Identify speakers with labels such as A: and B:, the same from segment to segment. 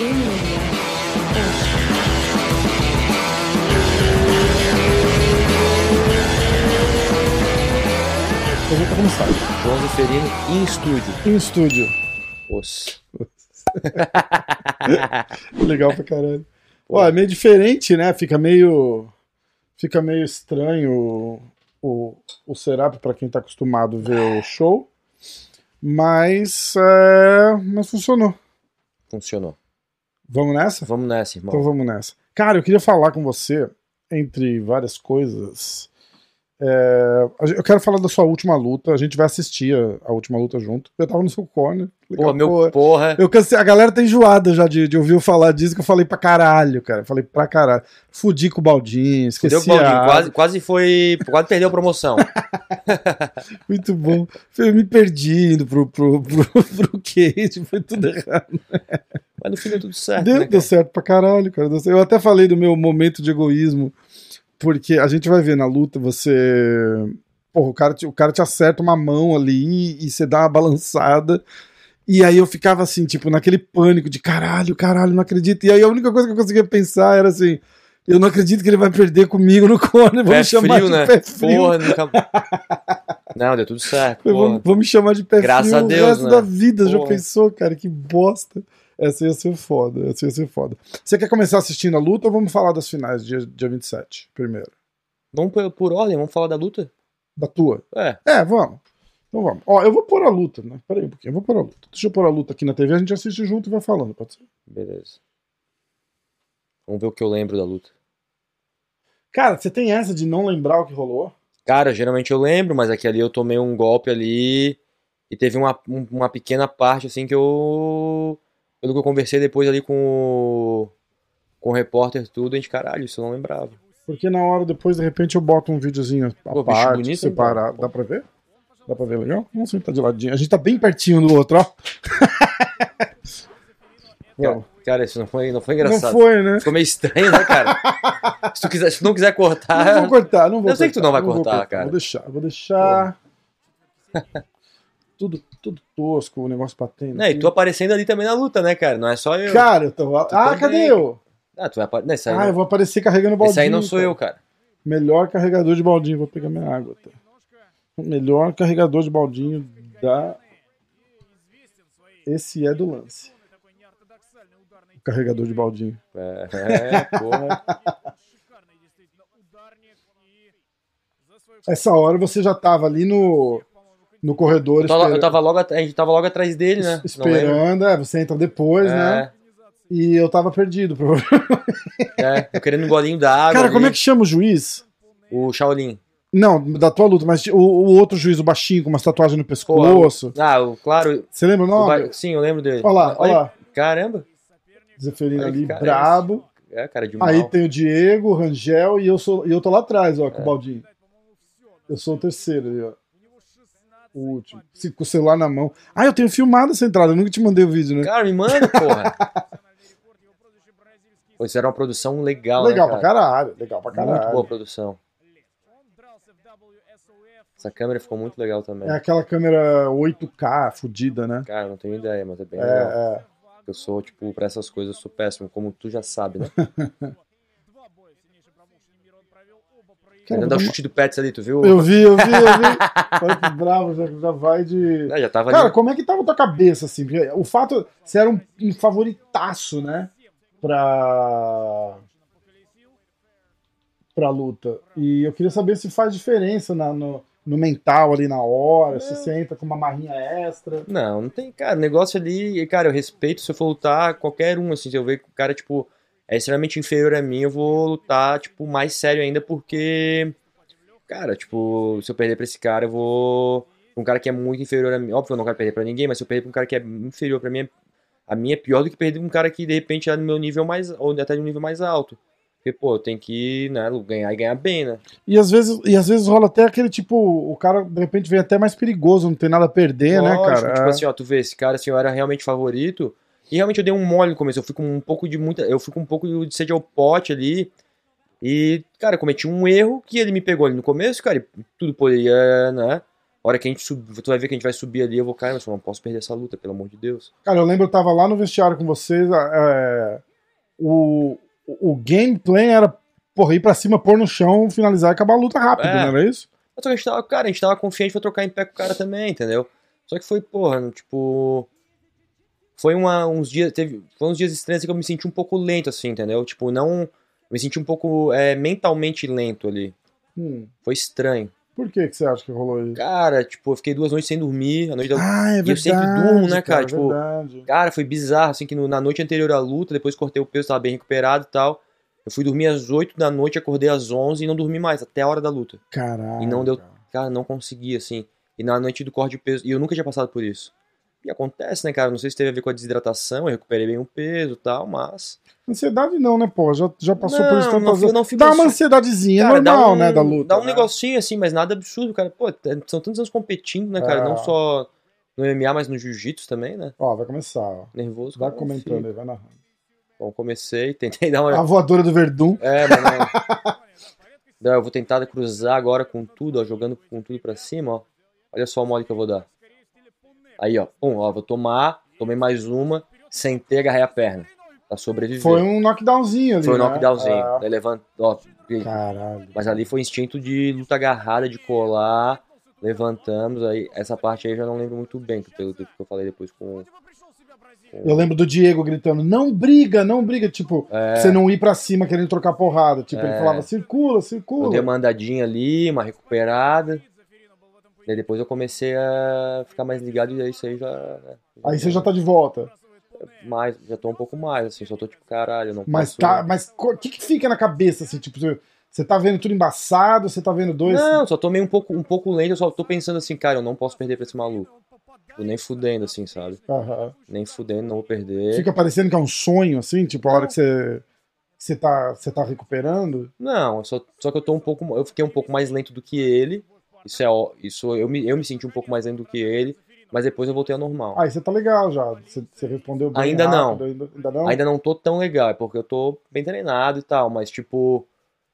A: Gente tá começando.
B: João Zeferino em estúdio.
A: Em estúdio.
B: Os.
A: Legal pra caralho. Ó, é meio diferente, né? Fica meio. Fica meio estranho o, o, o Serap pra quem tá acostumado a ver o show. Mas. É, mas funcionou.
B: Funcionou.
A: Vamos nessa?
B: Vamos nessa, irmão.
A: Então vamos nessa. Cara, eu queria falar com você, entre várias coisas. é, eu quero falar da sua última luta. A gente vai assistir a, a última luta junto. Eu tava no seu corner. Falei,
B: Pô, meu
A: "Pô,
B: porra.
A: Eu cansei, a galera tá enjoada já de, de ouvir eu falar disso, que eu falei pra caralho, cara. Falei pra caralho. Fudi com o Baldinho, esqueci
B: Fudeu com o Baldinho. Quase, quase foi. Quase perdeu a promoção.
A: Muito bom. Eu me perdi indo pro, pro, pro, pro Cage, foi tudo errado.
B: Mas no fim deu tudo certo.
A: Deu,
B: né,
A: deu certo pra caralho, cara. Eu até falei do meu momento de egoísmo, porque a gente vai ver na luta, você. Porra, o cara te, o cara te acerta uma mão ali e você dá uma balançada. E aí eu ficava assim, tipo, naquele pânico de caralho, caralho, não acredito. E aí a única coisa que eu conseguia pensar era assim. Eu não acredito que ele vai perder comigo no corner. Vamos
B: Pé
A: chamar
B: frio,
A: de
B: né?
A: pé frio.
B: Porra, nunca. Não, deu tudo certo. Porra.
A: Vamos, vamos chamar de pé
B: Graças
A: frio
B: a Deus,
A: o resto
B: né?
A: da vida. Já
B: Porra.
A: pensou, cara? Que bosta. Essa ia ser foda. Essa ia ser foda. Você quer começar assistindo a luta ou vamos falar das finais, dia, dia 27, primeiro?
B: Vamos por, por ordem, vamos falar da luta?
A: Da tua?
B: É.
A: É, vamos. Então vamos. Ó, eu vou pôr a luta, né? Pera aí um pouquinho. Eu vou pôr a luta. Deixa eu pôr a luta aqui na TV, a gente assiste junto e vai falando, pode ser?
B: Beleza. Vamos ver o que eu lembro da luta.
A: Cara, você tem essa de não lembrar o que rolou?
B: Cara, geralmente eu lembro, mas aqui ali eu tomei um golpe ali e teve uma, um- uma pequena parte assim que eu. Pelo que eu conversei depois ali com o. Com o repórter tudo, a gente, caralho, isso eu não lembrava.
A: Porque na hora depois, de repente, eu boto um videozinho à
B: Pô,
A: parte,
B: bonito,
A: separado.
B: hein?
A: Dá pra ver? Dá pra ver legal? Vamos sentar de ladinho. A gente tá bem pertinho do outro, ó. Vamos.
B: Cara, isso não foi, não foi
A: Não
B: engraçado.
A: foi, né?
B: Ficou meio estranho, né, cara? se, tu quiser, se tu não quiser cortar.
A: Não vou cortar, não vou
B: Eu sei que tu
A: cortar,
B: não vai
A: vou
B: cortar, cara.
A: Vou deixar, vou deixar. tudo, tudo tosco, o negócio batendo.
B: Né, e tu aparecendo ali também na luta, né, cara? Não é só eu.
A: Cara, eu tô. Ah,
B: também.
A: cadê eu?
B: Ah, tu vai apare... Não, esse aí,
A: Ah, eu
B: não...
A: vou aparecer carregando baldinho.
B: esse aí não sou
A: cara.
B: eu, cara.
A: Melhor carregador de baldinho. Vou pegar minha água. Tá? Melhor carregador de baldinho da. Esse é do lance. O carregador de baldinho.
B: É, é porra.
A: Essa hora você já tava ali no, no corredor
B: Eu tava, eu
A: espera-
B: tava logo, a gente tava logo atrás dele, né?
A: Esperando. É, você entra depois, né? E eu tava perdido. provavelmente.
B: É, é, eu querendo um golinho da água.
A: Cara,
B: ali.
A: como é que chama o juiz?
B: O Shaolin.
A: Não, da tua luta, mas o, o outro juiz, o baixinho, com umas tatuagens no pescoço.
B: Ah, o, claro.
A: Você lembra o
B: o
A: nome?
B: ba- Sim, eu lembro dele.
A: Olha lá, olha lá.
B: Caramba.
A: Zeferino ali,
B: cara é
A: brabo.
B: É, cara de mal.
A: Aí tem o Diego, o Rangel e eu, sou, e eu tô lá atrás, ó, com
B: É.
A: o Baldinho. Eu sou o terceiro ali, ó. O último. Se- Com o celular na mão. Ah, eu tenho filmado essa entrada, eu nunca te mandei o vídeo, né?
B: Cara, me manda, porra. Pô, isso era uma produção legal,
A: legal
B: né,
A: pra
B: cara?
A: caralho, legal pra
B: Muito
A: caralho.
B: boa produção. Essa câmera ficou muito legal também.
A: É aquela câmera 8K fudida, né?
B: Cara, não tenho ideia, mas é bem
A: É,
B: legal.
A: é.
B: Eu sou, tipo, pra essas coisas eu sou péssimo, como tu já sabe, né? Ainda dá o chute do Pets ali, tu viu?
A: Eu vi, eu vi, eu vi. Olha que bravo, já, já vai de.
B: É, já tava
A: Cara,
B: ali.
A: como é que tava a tua cabeça, assim? O fato. Você era um, um favoritaço, né? Pra. Pra luta. E eu queria saber se faz diferença na- no, no mental ali na hora, se você entra com uma marrinha extra.
B: Não, não tem, cara, o negócio ali, cara, eu respeito se eu for lutar qualquer um, assim, se eu ver que o cara, tipo, é extremamente inferior a mim, eu vou lutar, tipo, mais sério ainda, porque, cara, tipo, se eu perder pra esse cara, eu vou, um cara que é muito inferior a mim, óbvio que eu não quero perder pra ninguém, mas se eu perder pra um cara que é inferior pra mim, a minha é pior do que perder pra um cara que, de repente, é no meu nível mais, ou até no nível mais alto. Porque, pô, tem que, né, ganhar e ganhar bem, né?
A: E às vezes, e às vezes rola até aquele tipo, o cara de repente vem até mais perigoso, não tem nada a perder, né,
B: Lógico,
A: cara?
B: Tipo
A: É.
B: assim, ó, tu vê, esse cara, assim, eu era realmente favorito. E realmente eu dei um mole no começo. Eu fui com um pouco de muita. Eu fui com um pouco de sede ao pote ali. E, cara, eu cometi um erro que ele me pegou ali no começo, cara, e tudo poderia, né? A hora que a gente subir, tu vai ver que a gente vai subir ali, eu vou cair, mas eu não posso perder essa luta, pelo amor de Deus.
A: Cara, eu lembro eu tava lá no vestiário com vocês, é, o, o gameplay era, porra, ir pra cima, pôr no chão, finalizar e acabar a luta rápido,
B: É.
A: não era isso?
B: Só que a gente tava, cara, a gente tava confiante pra trocar em pé com o cara também, entendeu? Só que foi, porra, tipo. Foi uma, uns dias. Teve, foi uns dias estranhos que eu me senti um pouco lento, assim, entendeu? Tipo, não. Me senti um pouco é, mentalmente lento ali.
A: Hum,
B: Foi estranho.
A: por que que você acha que rolou isso?
B: Cara, tipo, eu fiquei duas noites sem dormir. A noite da...
A: Ah, é
B: E eu
A: verdade.
B: sempre durmo, né, cara?
A: É
B: Tipo,
A: verdade.
B: Cara, foi bizarro, assim, que no- na noite anterior à luta, depois cortei o peso, tava bem recuperado e tal. Eu fui dormir às 8 da noite, acordei às 11 e não dormi mais, até a hora da luta.
A: Caralho.
B: E não deu-
A: cara.
B: Cara, não consegui, assim. E na noite do corte de peso, e eu nunca tinha passado por isso. E acontece, né, cara? Não sei se teve a ver com a desidratação, eu recuperei bem o peso e tal, mas.
A: Ansiedade não, né, pô? Já, já passou por isso
B: Não,
A: tantas
B: não
A: vezes.
B: não
A: Dá uma
B: assim-
A: ansiedadezinha
B: Cara, dá
A: normal,
B: um-
A: né, da luta.
B: Dá um
A: né?
B: negocinho assim, mas nada absurdo, cara. Pô, t- são tantos anos competindo, né, cara?
A: É.
B: Não só no MMA, mas no jiu-jitsu também, né?
A: Ó, vai começar, ó.
B: Nervoso.
A: Vai
B: cara,
A: comentando aí, vai narrando.
B: Bom, comecei, tentei dar uma.
A: A voadora do Verdun.
B: É, mas não. Não, eu vou tentar cruzar agora com tudo, ó, jogando com tudo pra cima, ó. Olha só o mole que eu vou dar. Aí, ó. Pum, ó, vou tomar, tomei mais uma, sentei, agarrei a perna. Pra sobreviver.
A: Foi um knockdownzinho ali.
B: Foi um
A: né?
B: knockdownzinho.
A: Ah,
B: Daí levanta, ó,
A: Caralho.
B: mas ali foi instinto de luta agarrada, de colar, levantamos, aí essa parte aí eu já não lembro muito bem, pelo que eu falei depois com...
A: Eu lembro do Diego gritando, não briga, não briga, tipo,
B: É,
A: você não ir pra cima querendo trocar porrada. Tipo, ele
B: É.
A: falava, circula,
B: eu
A: circula.
B: dei uma andadinha ali, uma recuperada, daí depois eu comecei a ficar mais ligado e aí isso aí já... né,
A: Aí você já tá de volta.
B: mais, já tô um pouco mais, assim, só tô tipo, caralho, não
A: Mas
B: posso...
A: tá, mas o que que fica na cabeça, assim, tipo, você- tá vendo tudo embaçado, você tá vendo dois...
B: Não, só tô meio um pouco, um pouco lento, eu só tô pensando assim, cara, eu não posso perder pra esse maluco. Tipo, nem fudendo, assim, sabe?
A: Aham.
B: Nem fudendo, não vou perder.
A: Fica parecendo que é um sonho, assim, tipo, a hora que você, você, tá, você tá recuperando.
B: Não, só, só que eu tô um pouco. Eu fiquei um pouco mais lento do que ele. Isso é ó, isso eu me, eu me senti um pouco mais lento do que ele, mas depois eu voltei ao normal.
A: Aí você tá legal já, você, você respondeu bem
B: Ainda não.
A: rápido, Ainda, ainda não?
B: Ainda não tô tão legal, é porque eu tô bem treinado e tal, mas tipo,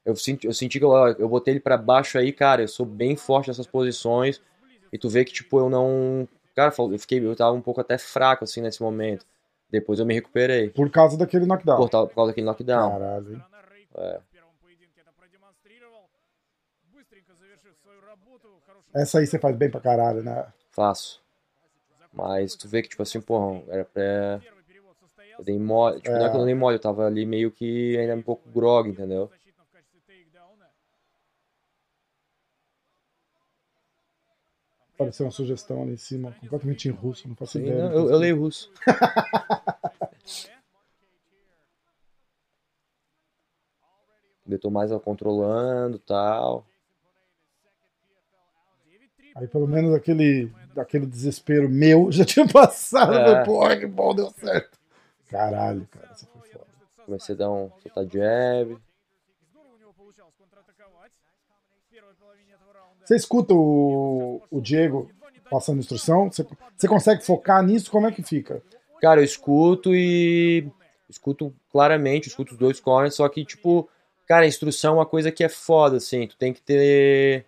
B: eu senti, eu senti que eu, eu botei ele pra baixo aí, cara, eu sou bem forte nessas posições, e tu vê que tipo, eu não. Cara, eu fiquei, eu tava um pouco até fraco assim nesse momento. Depois eu me recuperei.
A: Por causa daquele knockdown.
B: Por, por causa daquele knockdown.
A: Caralho, hein?
B: É.
A: Essa aí você faz bem pra caralho, né?
B: Faço. Mas tu vê que, tipo assim, porra, era pra. Eu dei mole. Tipo, não é que eu dei mole, eu tava ali meio que ainda um pouco grog, entendeu?
A: Apareceu uma sugestão ali em cima, completamente em russo, não faço
B: Sim,
A: ideia.
B: não, eu,
A: é
B: eu
A: isso.
B: leio russo. Eu tô mais controlando e tal.
A: Aí pelo menos aquele, aquele desespero meu já tinha passado.
B: É.
A: Porra, que bom, deu certo. Caralho, cara, isso foi foda.
B: Comecei a dar um. soltar jab.
A: Você escuta o, o Diego passando instrução? Você, você consegue focar nisso? Como é que fica?
B: Cara, eu escuto e. Escuto claramente, escuto os dois corners, só que, tipo, cara, a instrução é uma coisa que é foda, assim. Tu tem que ter.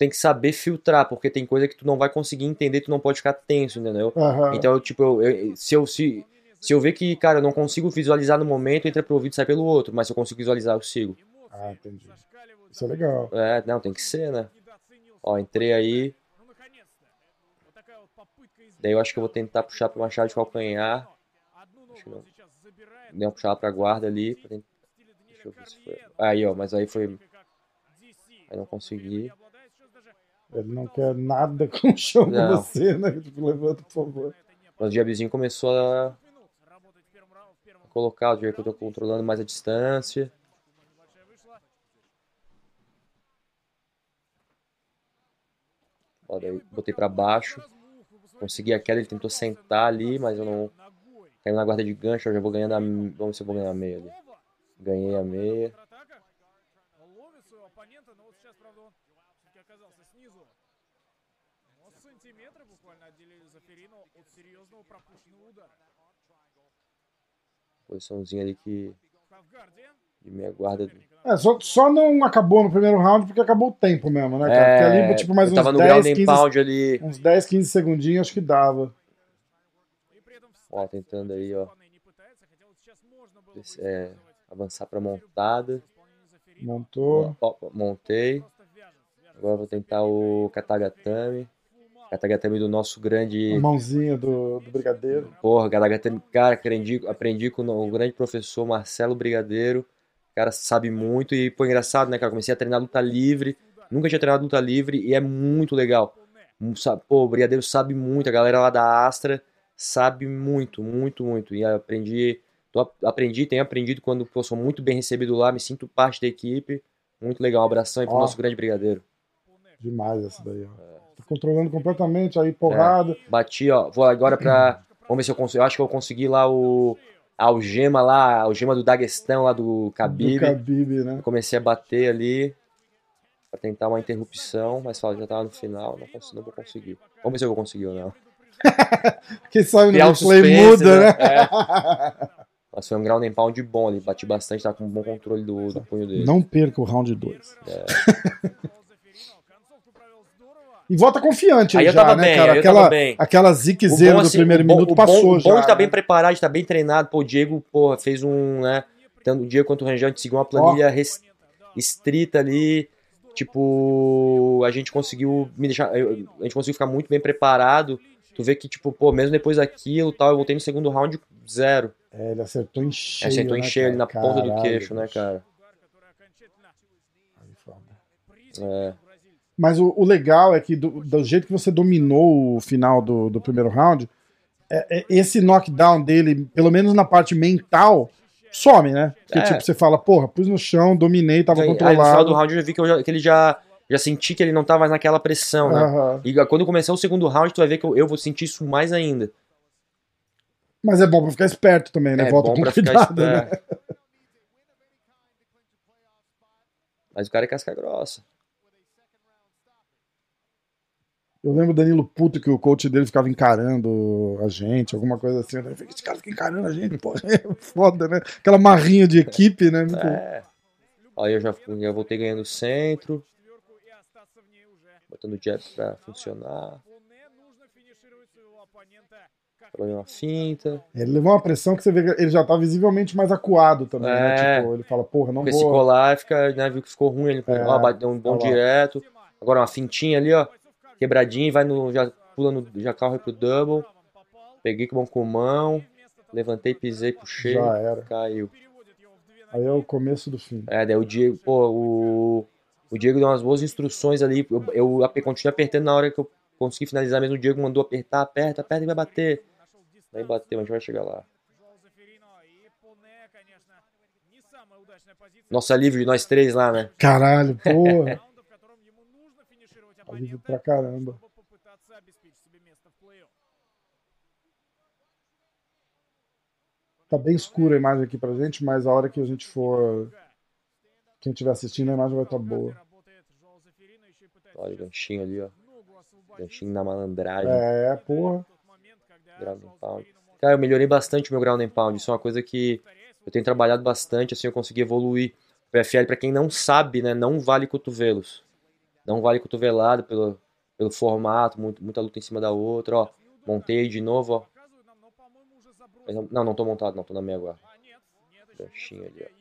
B: Tem que saber filtrar, porque tem coisa que tu não vai conseguir entender, tu não pode ficar tenso, entendeu?
A: Aham.
B: Então, eu, tipo, eu, eu- se, eu, se, se eu ver que, cara, eu não consigo visualizar no momento, entra pro ouvido e sai pelo outro, mas se eu consigo visualizar, eu sigo.
A: Ah, entendi. Isso é legal.
B: É, não, tem que ser, né? Ó, entrei aí. Daí eu acho que eu vou tentar puxar pra uma chave de calcanhar. Que não. Dei uma puxada pra guarda ali. pra Deixa eu ver se foi. Aí, ó, mas aí foi. Aí não consegui.
A: Ele não quer nada com o chão com você, né? Tipo, levanta, por favor.
B: Mas o jabzinho começou a colocar, o jeito que eu tô controlando mais a distância. Ó, daí botei pra baixo. Consegui a queda, ele tentou sentar ali, mas eu não. Caiu na guarda de gancho, eu já vou ganhando a. Vamos ver se eu vou ganhar a meia ali. Ganhei a meia. Posiçãozinha ali que. De meia guarda.
A: É, só, só não acabou no primeiro round porque acabou o tempo mesmo, né, cara? É, porque ali, tipo, mais uns 10, 15,
B: ali.
A: Uns 10, 15 segundinhos acho que dava.
B: Ó, tentando aí, ó. É, avançar pra montada.
A: Montou.
B: Ó, ó, montei. Agora vou tentar o Katagatame. Katagatame do nosso grande.
A: Mãozinha do, do brigadeiro.
B: Porra, Katagatame, cara, aprendi, aprendi com o grande professor Marcelo Brigadeiro. O cara sabe muito e, pô, engraçado, né, cara? Comecei a treinar luta livre. Nunca tinha treinado luta livre e é muito legal. Pô, o Brigadeiro sabe muito, a galera lá da Astra sabe muito, muito, muito. E aprendi, tô, aprendi, tenho aprendido quando pô, sou muito bem recebido lá, me sinto parte da equipe. Muito legal, um abração aí pro
A: Ó.
B: nosso grande Brigadeiro.
A: Demais essa daí, ó. Tô controlando completamente, aí porrada. É.
B: Bati, ó. Vou agora pra. Vamos ver se eu consigo. Eu acho que eu consegui lá o. A algema lá, a algema do Daguestão lá do Khabib.
A: Do
B: Khabib,
A: né?
B: Eu comecei a bater ali pra tentar uma interrupção, mas fala, já tava no final, não, consigo, não vou conseguir. Vamos ver se eu vou conseguir ou não.
A: Quem sabe no
B: play
A: muda, né? né?
B: É. Mas foi um ground and pound bom ali, bati bastante, tava com um bom controle do, do punho dele.
A: Não perca o round 2.
C: É.
A: E volta confiante
B: aí,
A: aí
B: eu
A: já,
B: tava
A: né,
B: bem,
A: cara? Aquela,
B: bem.
A: aquela ziquezeira
B: assim,
A: do primeiro
B: bom,
A: minuto
B: passou bom,
A: já.
B: O bom tá
A: né?
B: bem preparado, tá bem treinado. Pô, o Diego, porra, fez um, né? Tanto o Diego quanto o Rangel, seguiu uma planilha oh. estrita ali. Tipo, a gente conseguiu me deixar. Eu, a gente conseguiu ficar muito bem preparado. Tu vê que, tipo, pô, mesmo depois daquilo tal, eu voltei no segundo round zero.
A: É, ele acertou em cheio.
B: Acertou em
A: né,
B: cheio né, na
A: Caralho,
B: ponta do queixo, né, cara? É.
A: Mas o, o legal é que do, do jeito que você dominou o final do, do primeiro round, é- é esse knockdown dele, pelo menos na parte mental, some, né? Porque,
B: É.
A: tipo, você fala, porra, pus no chão, dominei, tava
B: Aí, aí no final do
A: controlado.
B: round eu já vi que, eu já- que ele já, já senti que ele não tava mais naquela pressão, né?
A: Aham.
B: E quando começar o segundo round, tu vai ver que eu, eu vou sentir isso mais ainda.
A: Mas é bom pra ficar esperto também, né?
B: É
A: Volta
B: bom
A: com
B: pra
A: cuidado,
B: ficar
A: né?
B: esperto. Mas o cara é casca grossa.
A: Eu lembro o Danilo puto que o coach dele ficava encarando a gente, alguma coisa assim. Falei, Esse cara fica encarando a gente, pô, é foda, né? Aquela marrinha de equipe, né? Muito...
B: É. Aí eu já, já voltei ganhando o centro, botando o jab pra funcionar. Levou uma finta.
A: Ele levou uma pressão que você vê que ele já tá visivelmente mais acuado também, né?
B: é. né?
A: Tipo, ele fala, porra, não
B: Porque
A: vou...
B: se colar, fica, né, viu que ficou ruim, ele
A: é.
B: Ah, um bom
A: tá
B: direto. Agora uma fintinha ali, ó. Quebradinho, vai no. Já pula no. Já corre pro double. Peguei com o mão Levantei, pisei, puxei.
A: Já era.
B: Caiu.
A: Aí é o começo do fim.
B: É, daí o Diego, pô, o. O Diego deu umas boas instruções ali. Eu, eu, continuei apertando na hora que eu consegui finalizar mesmo. O Diego mandou apertar, aperta, aperta e vai bater. Vai bater, mas vai chegar lá. Nossa livre de nós três lá, né?
A: Caralho, porra.
C: Ajuda
A: pra caramba. Tá bem escura a imagem aqui pra gente, mas a hora que a gente for. Quem estiver assistindo, a imagem vai estar
C: tá boa.
B: Olha o ganchinho ali, ó. Ganchinho na malandragem.
A: É, porra.
B: Ground and Pound. Cara, eu melhorei bastante o meu Ground and Pound. Isso é uma coisa que eu tenho trabalhado bastante, assim, eu consegui evoluir. O PFL, para quem não sabe, né, não vale cotovelos. Não vale cotovelado pelo, pelo formato, muito, muita luta em cima da outra, ó. Montei de novo, ó. Não, não tô montado, não, tô na minha agora. Ganchinho ali, ó.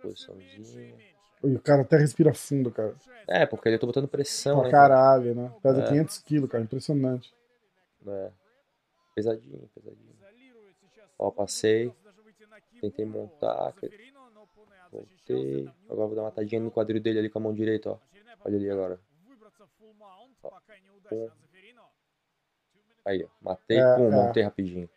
B: posiçãozinha.
A: E o cara até respira fundo, cara.
B: É, porque ele tô botando pressão,
A: pra
B: né?
A: caralho, né? Pesa
B: é.
A: 500 quilos, cara, impressionante.
B: É. Pesadinho, pesadinho. Ó, passei. Tentei montar. Voltei. Agora vou dar uma tadinha no quadril dele ali com a mão direita, ó. Olha ali agora. Ó. Aí, ó. Matei.
A: É,
B: pum,
A: é.
B: montei rapidinho.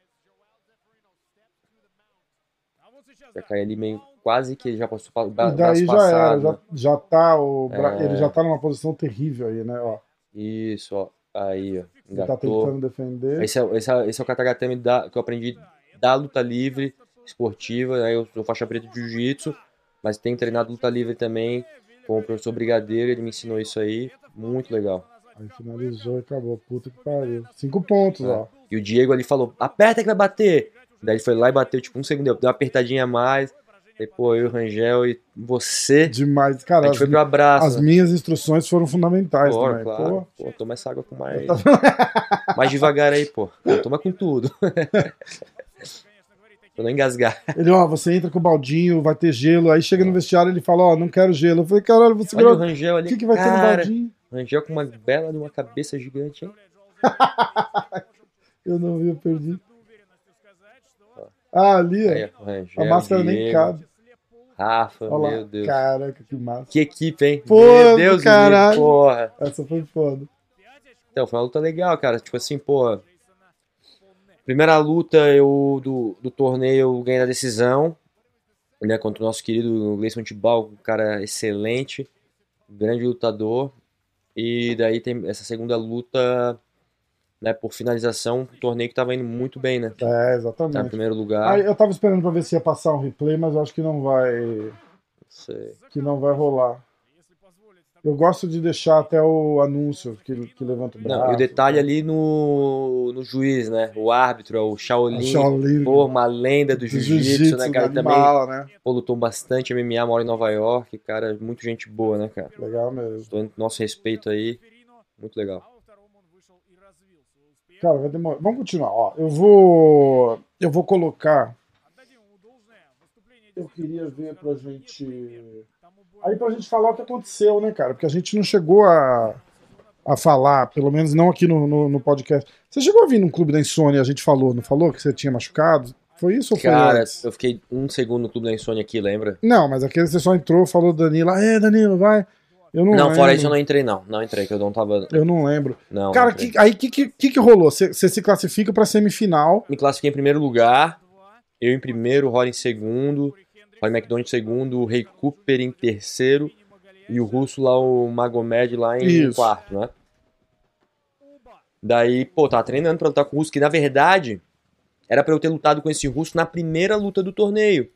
B: Já cai ali meio quase que ele já passou o
A: braço
B: e
A: daí já
B: passado.
A: Era,
B: já,
A: já tá o bra...
B: é...
A: ele já tá numa posição terrível aí, né, ó.
B: Isso, ó. Aí, ó.
A: Ele tá tentando defender.
B: Esse é, esse é, esse é o katagatame é da, que eu aprendi da luta livre esportiva, aí eu sou faixa preta de jiu-jitsu mas tenho treinado luta livre também com o professor Brigadeiro. Ele me ensinou isso aí. Muito legal.
A: Aí finalizou e acabou. Puta que pariu. Cinco pontos,
B: É.
A: ó.
B: E o Diego ali falou: aperta que vai bater. Daí ele foi lá e bateu, tipo, um segundo, deu uma apertadinha a mais. Pô, eu, Rangel e você.
A: Demais.
B: A
A: Cara,
B: gente
A: as,
B: foi pro abraço.
A: as
B: né?
A: minhas instruções foram fundamentais
B: Pô,
A: também.
B: claro.
A: Pô,
B: Pô, toma essa água com mais. mais devagar aí, pô. Pô, Toma com tudo. pra não engasgar.
A: Ele, ó, você entra com o baldinho, vai ter gelo. Aí chega no vestiário ele fala, ó, não quero gelo. Eu falei, caralho, você
B: Olha o. Rangel
A: O
B: ali.
A: que, que vai ter no baldinho?
B: Rangel com uma bela de uma cabeça gigante, hein?
A: Eu não vi, eu perdi. Ah, ali.
B: Aí, ó, o Rangel,
A: a máscara nem
B: Diego,
A: cabe.
B: Rafa,
A: Olha
B: meu
A: lá.
B: Deus.
A: Caraca, que massa.
B: Que equipe, hein?
A: Pô,
B: meu Deus,
A: caralho.
B: porra.
A: Essa foi foda.
B: Então, foi uma luta legal, cara. Tipo assim, pô. Primeira luta eu, do, do torneio eu ganhei na decisão, né? Contra o nosso querido Gleison Tibal, um cara excelente, grande lutador. E daí tem essa segunda luta, né, por finalização, um torneio que tava indo muito bem, né?
A: É,
B: Tá em
A: exatamente.
B: primeiro lugar.
A: Aí eu tava esperando pra ver se ia passar um replay, mas eu acho que não vai,
B: Não sei.
A: que não vai rolar. Eu gosto de deixar até o anúncio que, que levanta o braço.
B: Não, e o detalhe ali no, no juiz, né? O árbitro é o Shaolin.
A: Shaolin.
B: Pô, uma lenda do
A: do
B: jiu-jitsu, né, cara? Também
A: animal, né?
B: pô, lutou bastante MMA, mora em Nova York, cara, muito gente boa, né, cara?
A: Legal mesmo.
B: Nosso respeito aí, muito legal.
A: Cara, vai demorar. Vamos continuar. Ó, eu vou. Eu vou colocar. Eu queria ver pra gente. Aí pra gente falar o que aconteceu, né, cara? Porque a gente não chegou a, a falar, pelo menos não aqui no, no, no podcast. Você chegou a vir num clube da insônia, a gente falou, não falou? Que você tinha machucado? Foi isso ou foi
B: Cara,
A: antes?
B: eu fiquei um segundo no Clube da Insônia aqui, lembra?
A: Não, mas aquele você só entrou, falou Danilo, ah, é, Danilo, vai. Eu não,
B: Não,
A: lembro.
B: fora isso eu não entrei, não. Não entrei, que eu não tava.
A: Eu não lembro.
B: Não.
A: Cara,
B: não
A: que- aí o que, que, que, rolou? Você se classifica pra semifinal.
B: Me classifiquei em primeiro lugar. Eu em primeiro, Rory em segundo. Rory McDonald em segundo, o Rei Cooper em terceiro. E o russo lá, o Magomed lá em
A: Isso.
B: quarto, né? Daí, pô, tava treinando pra lutar com o russo, que na verdade era pra eu ter lutado com esse russo na primeira luta do torneio.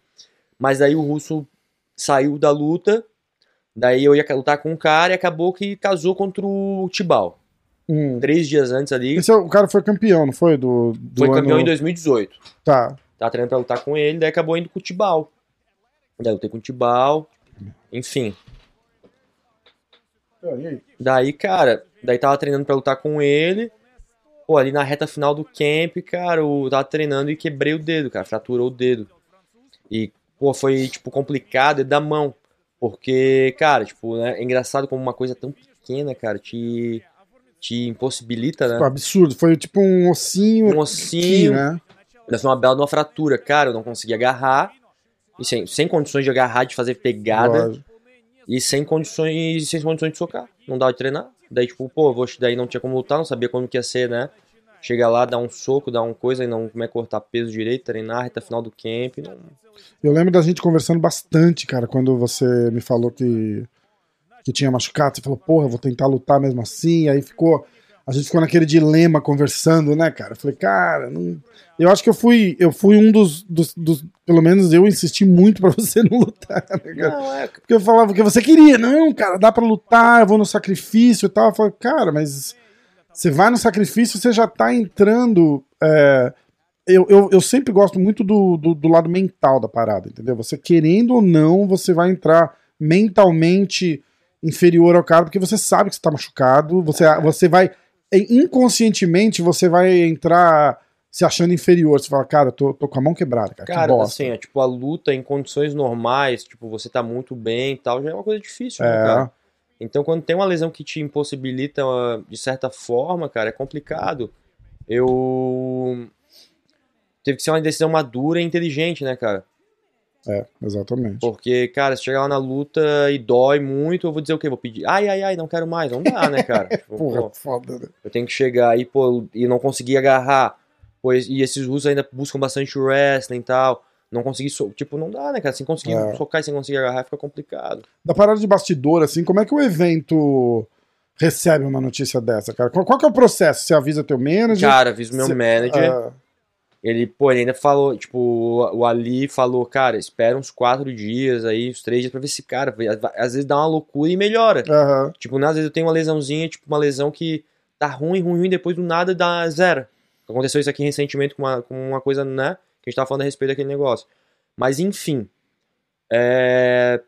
B: Mas daí o russo saiu da luta, daí eu ia lutar com um cara e acabou que casou contra o Tibal.
A: Hum.
B: Três dias antes ali,
A: Esse é, o cara foi campeão, não foi? Do, do
B: foi campeão
A: ano...
B: em 2018.
A: Tá.
B: Tava treinando pra lutar com ele, daí acabou indo com o Tibal. Daí eu lutei com o Tibal, enfim.
A: Aí?
B: Daí, cara, daí tava treinando pra lutar com ele. Pô, ali na reta final do camp, cara, eu tava treinando e quebrei o dedo, cara, fraturou o dedo. E, pô, foi, tipo, complicado é da mão. Porque, cara, tipo, né, é engraçado como uma coisa tão pequena, cara, te, te impossibilita, né?
A: Tipo, absurdo. Foi tipo um ossinho
B: Um
A: aqui,
B: ossinho,
A: né?
B: Ainda foi uma bela de uma fratura. Cara, eu não conseguia agarrar. E sem, sem condições de agarrar, de fazer pegada. E sem condições, sem condições de socar. Não dava de treinar. Daí, tipo, pô, vou, daí não tinha como lutar, não sabia como que ia ser, né? Chegar lá, dar um soco, dar uma coisa e não como é cortar peso direito, treinar, reta final do camp. Não...
A: Eu lembro da gente conversando bastante, cara, quando você me falou que, que tinha machucado. Você falou, porra, eu vou tentar lutar mesmo assim. Aí ficou. A gente ficou naquele dilema conversando, né, cara? Eu falei, cara, não... eu acho que eu fui, eu fui um dos, dos, dos- Pelo menos eu insisti muito pra você não lutar, né, cara?
B: Não, é.
A: Porque eu falava que você queria, não, cara, dá pra lutar, eu vou no sacrifício e tal. Eu falei, cara, mas você vai no sacrifício, você já tá entrando. é, eu, eu, eu sempre gosto muito do, do, do lado mental da parada, entendeu? Você querendo ou não, você vai entrar mentalmente inferior ao cara, porque você sabe que você tá machucado, você, você vai. Inconscientemente, você vai entrar se achando inferior. Você fala, cara, tô, tô com a mão quebrada, cara. que
B: Cara,
A: bosta.
B: assim, é, tipo, a luta em condições normais, tipo, você tá muito bem e tal, já é uma coisa difícil, né,
A: É.
B: cara? Então, quando tem uma lesão que te impossibilita ah, de certa forma, cara, é complicado. Eu. Teve que ser uma decisão madura e inteligente, né, cara?
A: É, exatamente.
B: Porque, cara, se chegar lá na luta e dói muito, eu vou dizer o quê? Vou pedir, ai, ai, ai, não quero mais. Não dá, né, cara? Tipo,
A: Porra,
B: pô,
A: foda, né?
B: eu tenho que chegar e, pô, e não conseguir agarrar. Pois, e esses russos ainda buscam bastante wrestling e tal. Não conseguir, so... tipo, não dá, né, cara? Sem conseguir
A: É.
B: socar e sem conseguir agarrar fica complicado.
A: Da parada de bastidor, assim, como é que o evento recebe uma notícia dessa, cara? Qual, qual que é o processo? Você avisa teu manager?
B: Cara, aviso meu
A: Cê-
B: manager.
A: Ah,
B: Ele, pô, ele ainda falou, tipo, o Ali falou, cara, espera uns quatro dias aí, uns três dias pra ver se, cara, às vezes dá uma loucura e melhora.
A: aham.
B: Tipo, às vezes eu tenho uma lesãozinha, tipo, uma lesão que tá ruim, ruim, ruim, depois do nada dá zero. Aconteceu isso aqui recentemente com uma, com uma coisa, né? que a gente tava falando a respeito daquele negócio. Mas enfim. É,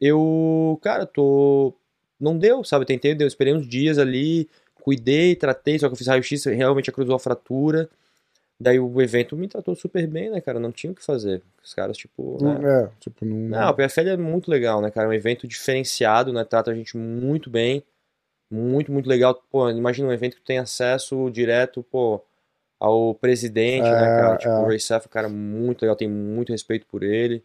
B: eu, cara, tô. Não deu, sabe? Tentei, deu, esperei uns dias ali, cuidei, tratei, só que eu fiz raio-x, realmente cruzou a fratura. Daí o evento me tratou super bem, né, cara? Não tinha o que fazer. Os caras, tipo. Né?
A: É, tipo, não.
B: Não, o PFL é muito legal, né, cara? É um evento diferenciado, né? Trata a gente muito bem. Muito, muito legal. Pô, imagina um evento que tem acesso direto, pô, ao presidente, né,
A: É,
B: cara? Tipo,
A: é.
B: o Ray Seth, cara muito legal, tem muito respeito por ele.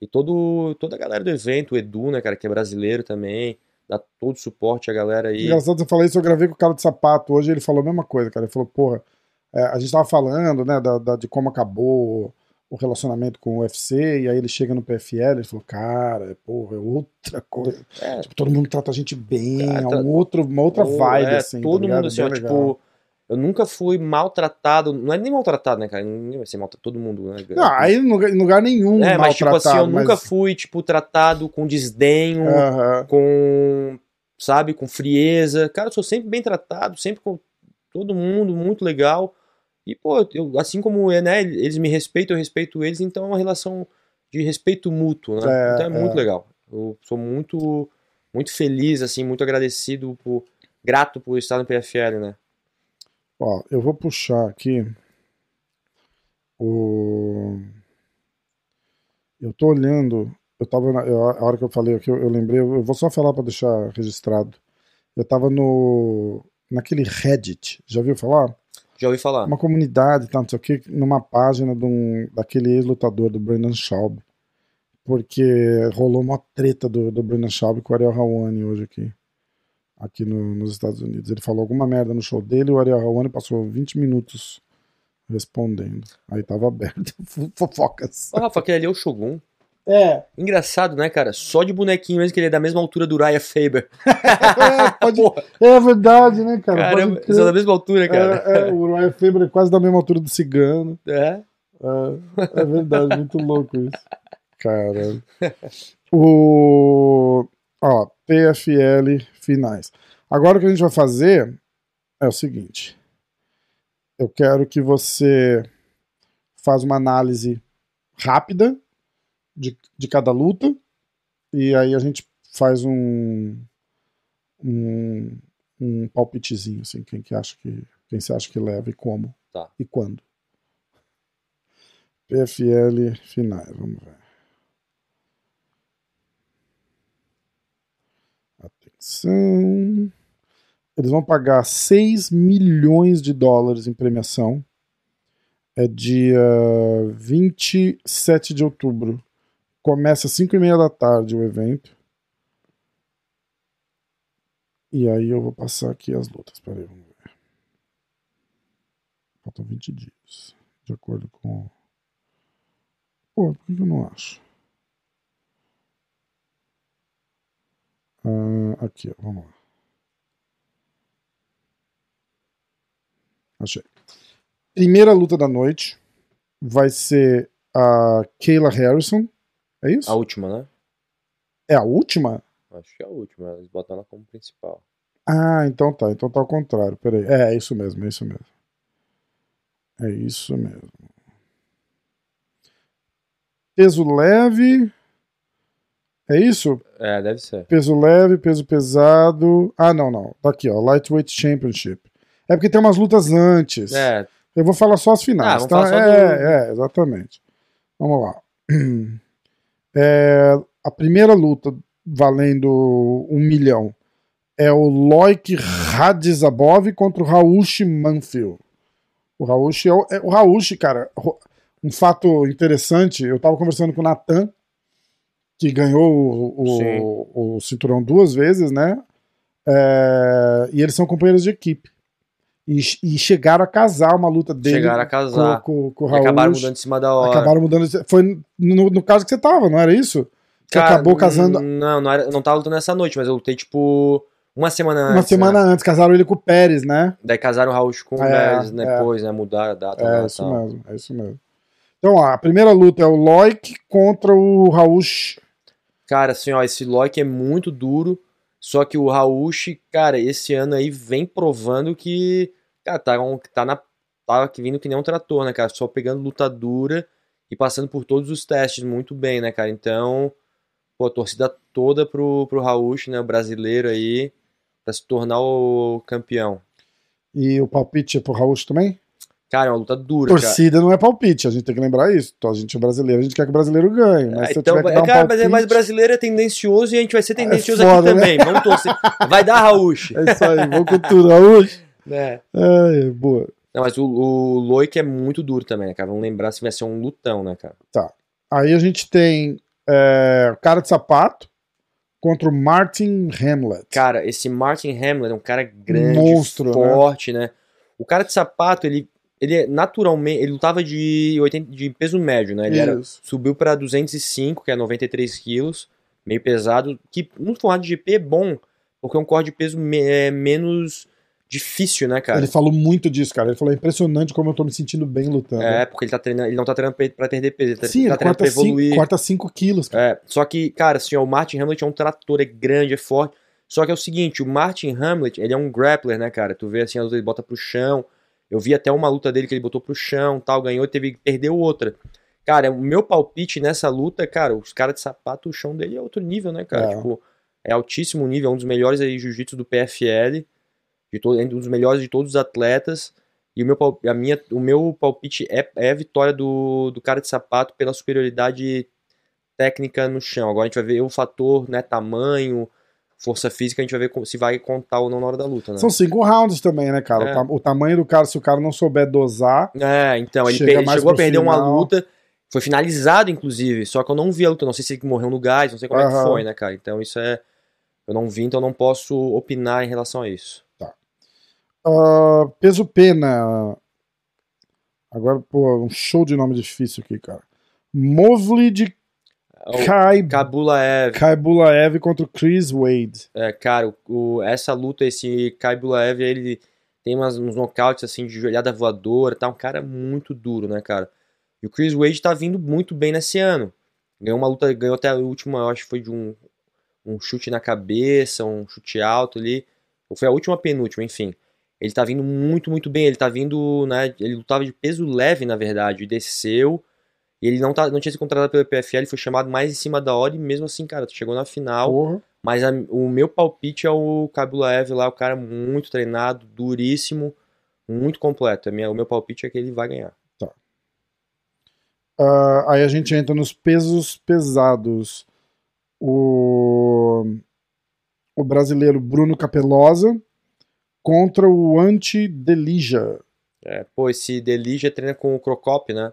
B: E todo, toda a galera do evento, o Edu, né, cara, que é brasileiro também, dá todo suporte à galera aí.
A: Engraçado você falar isso, eu gravei com o cara de sapato hoje, ele falou a mesma coisa, cara. Ele falou, porra, é, a gente tava falando, né, da, da- de como acabou o relacionamento com o UFC, e aí ele chega no PFL, ele falou, cara, porra, é outra coisa.
B: É,
A: Tipo, todo mundo trata a gente bem,
B: Cara,
A: é
B: tá-
A: um outro, uma outra
B: Ou,
A: vibe,
B: é,
A: assim. tá
B: Todo
A: ligado?
B: mundo assim, ó, tipo, eu nunca fui maltratado, não é nem maltratado, né, cara? Ninguém vai ser maltratado, todo mundo, né?
A: Não, aí em lugar, lugar nenhum
B: é, mas tipo assim, eu
A: maltratado,
B: nunca
A: mas-
B: fui, tipo, tratado com desdenho,
A: Aham.
B: com, sabe, com frieza. Cara, eu sou sempre bem tratado, sempre com todo mundo, muito legal. E, pô, eu, assim como é, né, eles me respeitam, eu respeito eles, então é uma relação de respeito mútuo, né?
A: É,
B: então é muito
A: é.
B: legal. Eu sou muito, muito feliz, assim, muito agradecido, por, grato por estar no PFL, né?
A: Ó, eu vou puxar aqui o. Eu tô olhando. Eu tava. na- eu- a hora que eu falei aqui, eu, eu lembrei. Eu vou só falar para deixar registrado. Eu tava no. Naquele Reddit. Já viu falar?
B: Já ouvi falar.
A: Uma comunidade, tá, não sei o que, numa página de um, daquele ex-lutador, do Brandon Schaub. Porque rolou uma treta do, do Brandon Schaub com o Ariel Hawani hoje aqui. Aqui no- nos Estados Unidos. Ele falou alguma merda no show dele e o Ariel Hawani passou 20 minutos respondendo. Aí tava aberto. Fofocas.
B: Ô, Rafa, aquele ali é o Shogun.
A: É,
B: Engraçado, né, cara? Só de bonequinho mesmo que ele é da mesma altura do Raya Faber.
A: é, pode, é verdade, né, cara?
B: caramba, eles são da mesma altura, cara.
A: É, é, o Ryan Faber é quase da mesma altura do cigano.
B: É.
A: É, é verdade, muito louco isso. Caralho. O. Ó, PFL finais. Agora o que a gente vai fazer é o seguinte. Eu quero que você faz uma análise rápida de, de cada luta. E aí a gente faz um. Um, um palpitezinho, assim, quem que acha que. Quem você acha que leva e como.
B: Tá.
A: E quando. PFL finais, vamos ver. Atenção. Eles vão pagar 6 milhões de dólares em premiação. É dia 27 de outubro. Começa às 5 e meia da tarde o evento. E aí eu vou passar aqui as lutas. Peraí, vamos ver. Faltam 20 dias. De acordo com. Pô, por que eu não acho? Ah, aqui, ó, vamos lá. Achei. Primeira luta da noite vai ser a Kayla Harrison. É isso?
B: A última, né?
A: É a última?
B: Acho que é a última. Eles botam ela como principal.
A: Ah, então tá. Então tá ao contrário. Peraí. É, é isso mesmo, é isso mesmo. É isso mesmo. Peso leve. É isso?
B: É, deve ser.
A: Peso leve, peso pesado. Ah, não, não. Tá aqui, ó. Lightweight Championship. É porque tem umas lutas antes.
B: É,
A: Eu vou falar só as
B: Ah,
A: finais,
B: vamos
A: tá?
B: falar só
A: é,
B: do-
A: é, exatamente. Vamos lá. É, a primeira luta valendo um milhão é o Loic Radzabov contra o Raush Manfield. O Raush é o, é o Raush, cara. Um fato interessante, eu tava conversando com o Natan, que ganhou o, o, o cinturão duas vezes, né? É, e eles são companheiros de equipe. E, e chegaram a casar uma luta dele
B: Chegaram a casar.
A: com, com, com o
B: e acabaram mudando em cima da hora.
A: Acabaram mudando. de- Foi no, no caso que você tava, não era isso? Que
B: Cara,
A: acabou casando
B: Não, não, era, eu não tava lutando nessa noite, mas eu lutei, tipo, uma semana antes.
A: uma semana
B: né?
A: antes. Casaram ele com o Pérez, né?
B: Daí casaram o Raul com o
A: É,
B: Beres
A: é.
B: depois, né? Mudaram a data.
A: É isso
B: tal.
A: mesmo, é isso mesmo. Então, ó, a primeira luta é o Loic contra o Raush.
B: Cara, assim, ó, esse Loki é muito duro. Só que o Raush, cara, esse ano aí vem provando que, cara, tá, um- tá na que vindo que nem um trator, né, cara? Só pegando luta dura e passando por todos os testes muito bem, né, cara? Então, pô, a torcida toda pro, pro Raul, né, o brasileiro aí, pra se tornar o campeão.
A: E o palpite é pro Raul também?
B: Cara, é uma luta dura, cara.
A: Torcida não é palpite, a gente tem que lembrar isso. Então, a gente é brasileiro, a gente quer que o brasileiro ganhe. Mas
B: É,
A: se
B: então,
A: tiver que dar um
B: cara, é,
A: palpite,
B: mas brasileiro é tendencioso e a gente vai ser tendencioso
A: foda,
B: aqui
A: né?
B: também. Vamos torcer. Vai dar Raul.
A: É isso aí, vamos com tudo, Raul.
B: né?
A: É, boa.
B: Não, mas o, o Loic é muito duro também, né, cara? Vamos lembrar se vai ser um lutão, né, cara?
A: Aí a gente tem é, cara de sapato contra o Martin Hamlet.
B: Cara, esse Martin Hamlet é um cara grande,
A: Monstro, né?
B: forte, né? O cara de sapato, ele, ele é naturalmente. Ele lutava de, 80, de peso médio, né? Ele era, subiu pra 205, que é 93 quilos, meio pesado. Que no formato de GP é bom, porque é um corte de peso me- é menos difícil, né, cara?
A: Ele falou muito disso, cara. Ele falou: é impressionante como eu tô me sentindo bem lutando.
B: É, porque ele tá treinando, ele não tá treinando pra, perder peso, ele tá,
A: Sim,
B: tá
A: ele
B: treinando
A: corta
B: pra evoluir.
A: 5 corta cinco quilos, cara.
B: É, só que, cara, assim, ó, o Martin Hamlet é um trator, é grande, é forte. Só que é o seguinte, o Martin Hamlet, ele é um grappler, né, cara? Tu vê assim, ele bota pro chão. Eu vi até uma luta dele que ele botou pro chão, tal, ganhou e teve perdeu outra. Cara, o meu palpite nessa luta, cara, os caras de sapato, o chão dele é outro nível, né, cara?
A: É.
B: Tipo, é altíssimo nível, é um dos melhores aí jiu-jitsu do PFL, de todo, é um dos melhores de todos os atletas. E o meu, a minha, o meu palpite é, é a vitória do, do cara de sapato pela superioridade técnica no chão. Agora a gente vai ver o fator, né, tamanho, força física, a gente vai ver se vai contar ou não na hora da luta, né?
A: São cinco rounds também, né, cara?
B: É.
A: O, ta- o tamanho do cara, se o cara não souber dosar.
B: É, então, ele chegou a perder uma
A: final.
B: luta, foi finalizado, inclusive, só que eu não vi a luta, não sei se ele morreu no gás, não sei como é
A: Aham.
B: que foi, né, cara? Então isso é. Eu não vi, então não posso opinar em relação a isso.
A: Ah, peso pena. Agora, pô, um show de nome difícil aqui, cara. Movlid
B: O
A: Kai,
B: Kabulaev,
A: Kai Bulaev contra o Chris Wade.
B: é, cara, o, o- essa luta, esse Kai Bulaev, ele tem umas, uns nocautes assim de joelhada voadora, tá um cara muito duro, né, cara? E o Chris Wade tá vindo muito bem nesse ano. Ganhou uma luta, ganhou até a última, eu acho que foi de um, um chute na cabeça, um chute alto ali. Ou foi a última penúltima, enfim. Ele tá vindo muito, muito bem. Ele tá vindo, né? Ele lutava de peso leve, na verdade, e desceu. E ele não, tá, não tinha sido contratado pelo PFL, foi chamado mais em cima da hora e mesmo assim, cara, chegou na final.
A: Porra.
B: Mas a- o meu palpite é o Kabulaev lá, o cara muito treinado, duríssimo, muito completo. Minha, o meu palpite é que ele vai ganhar.
A: Ah, aí a gente entra nos pesos pesados. O, o brasileiro Bruno Capelosa contra o Anti-Delija.
B: É, pô, esse Delija treina com o Crocop, né?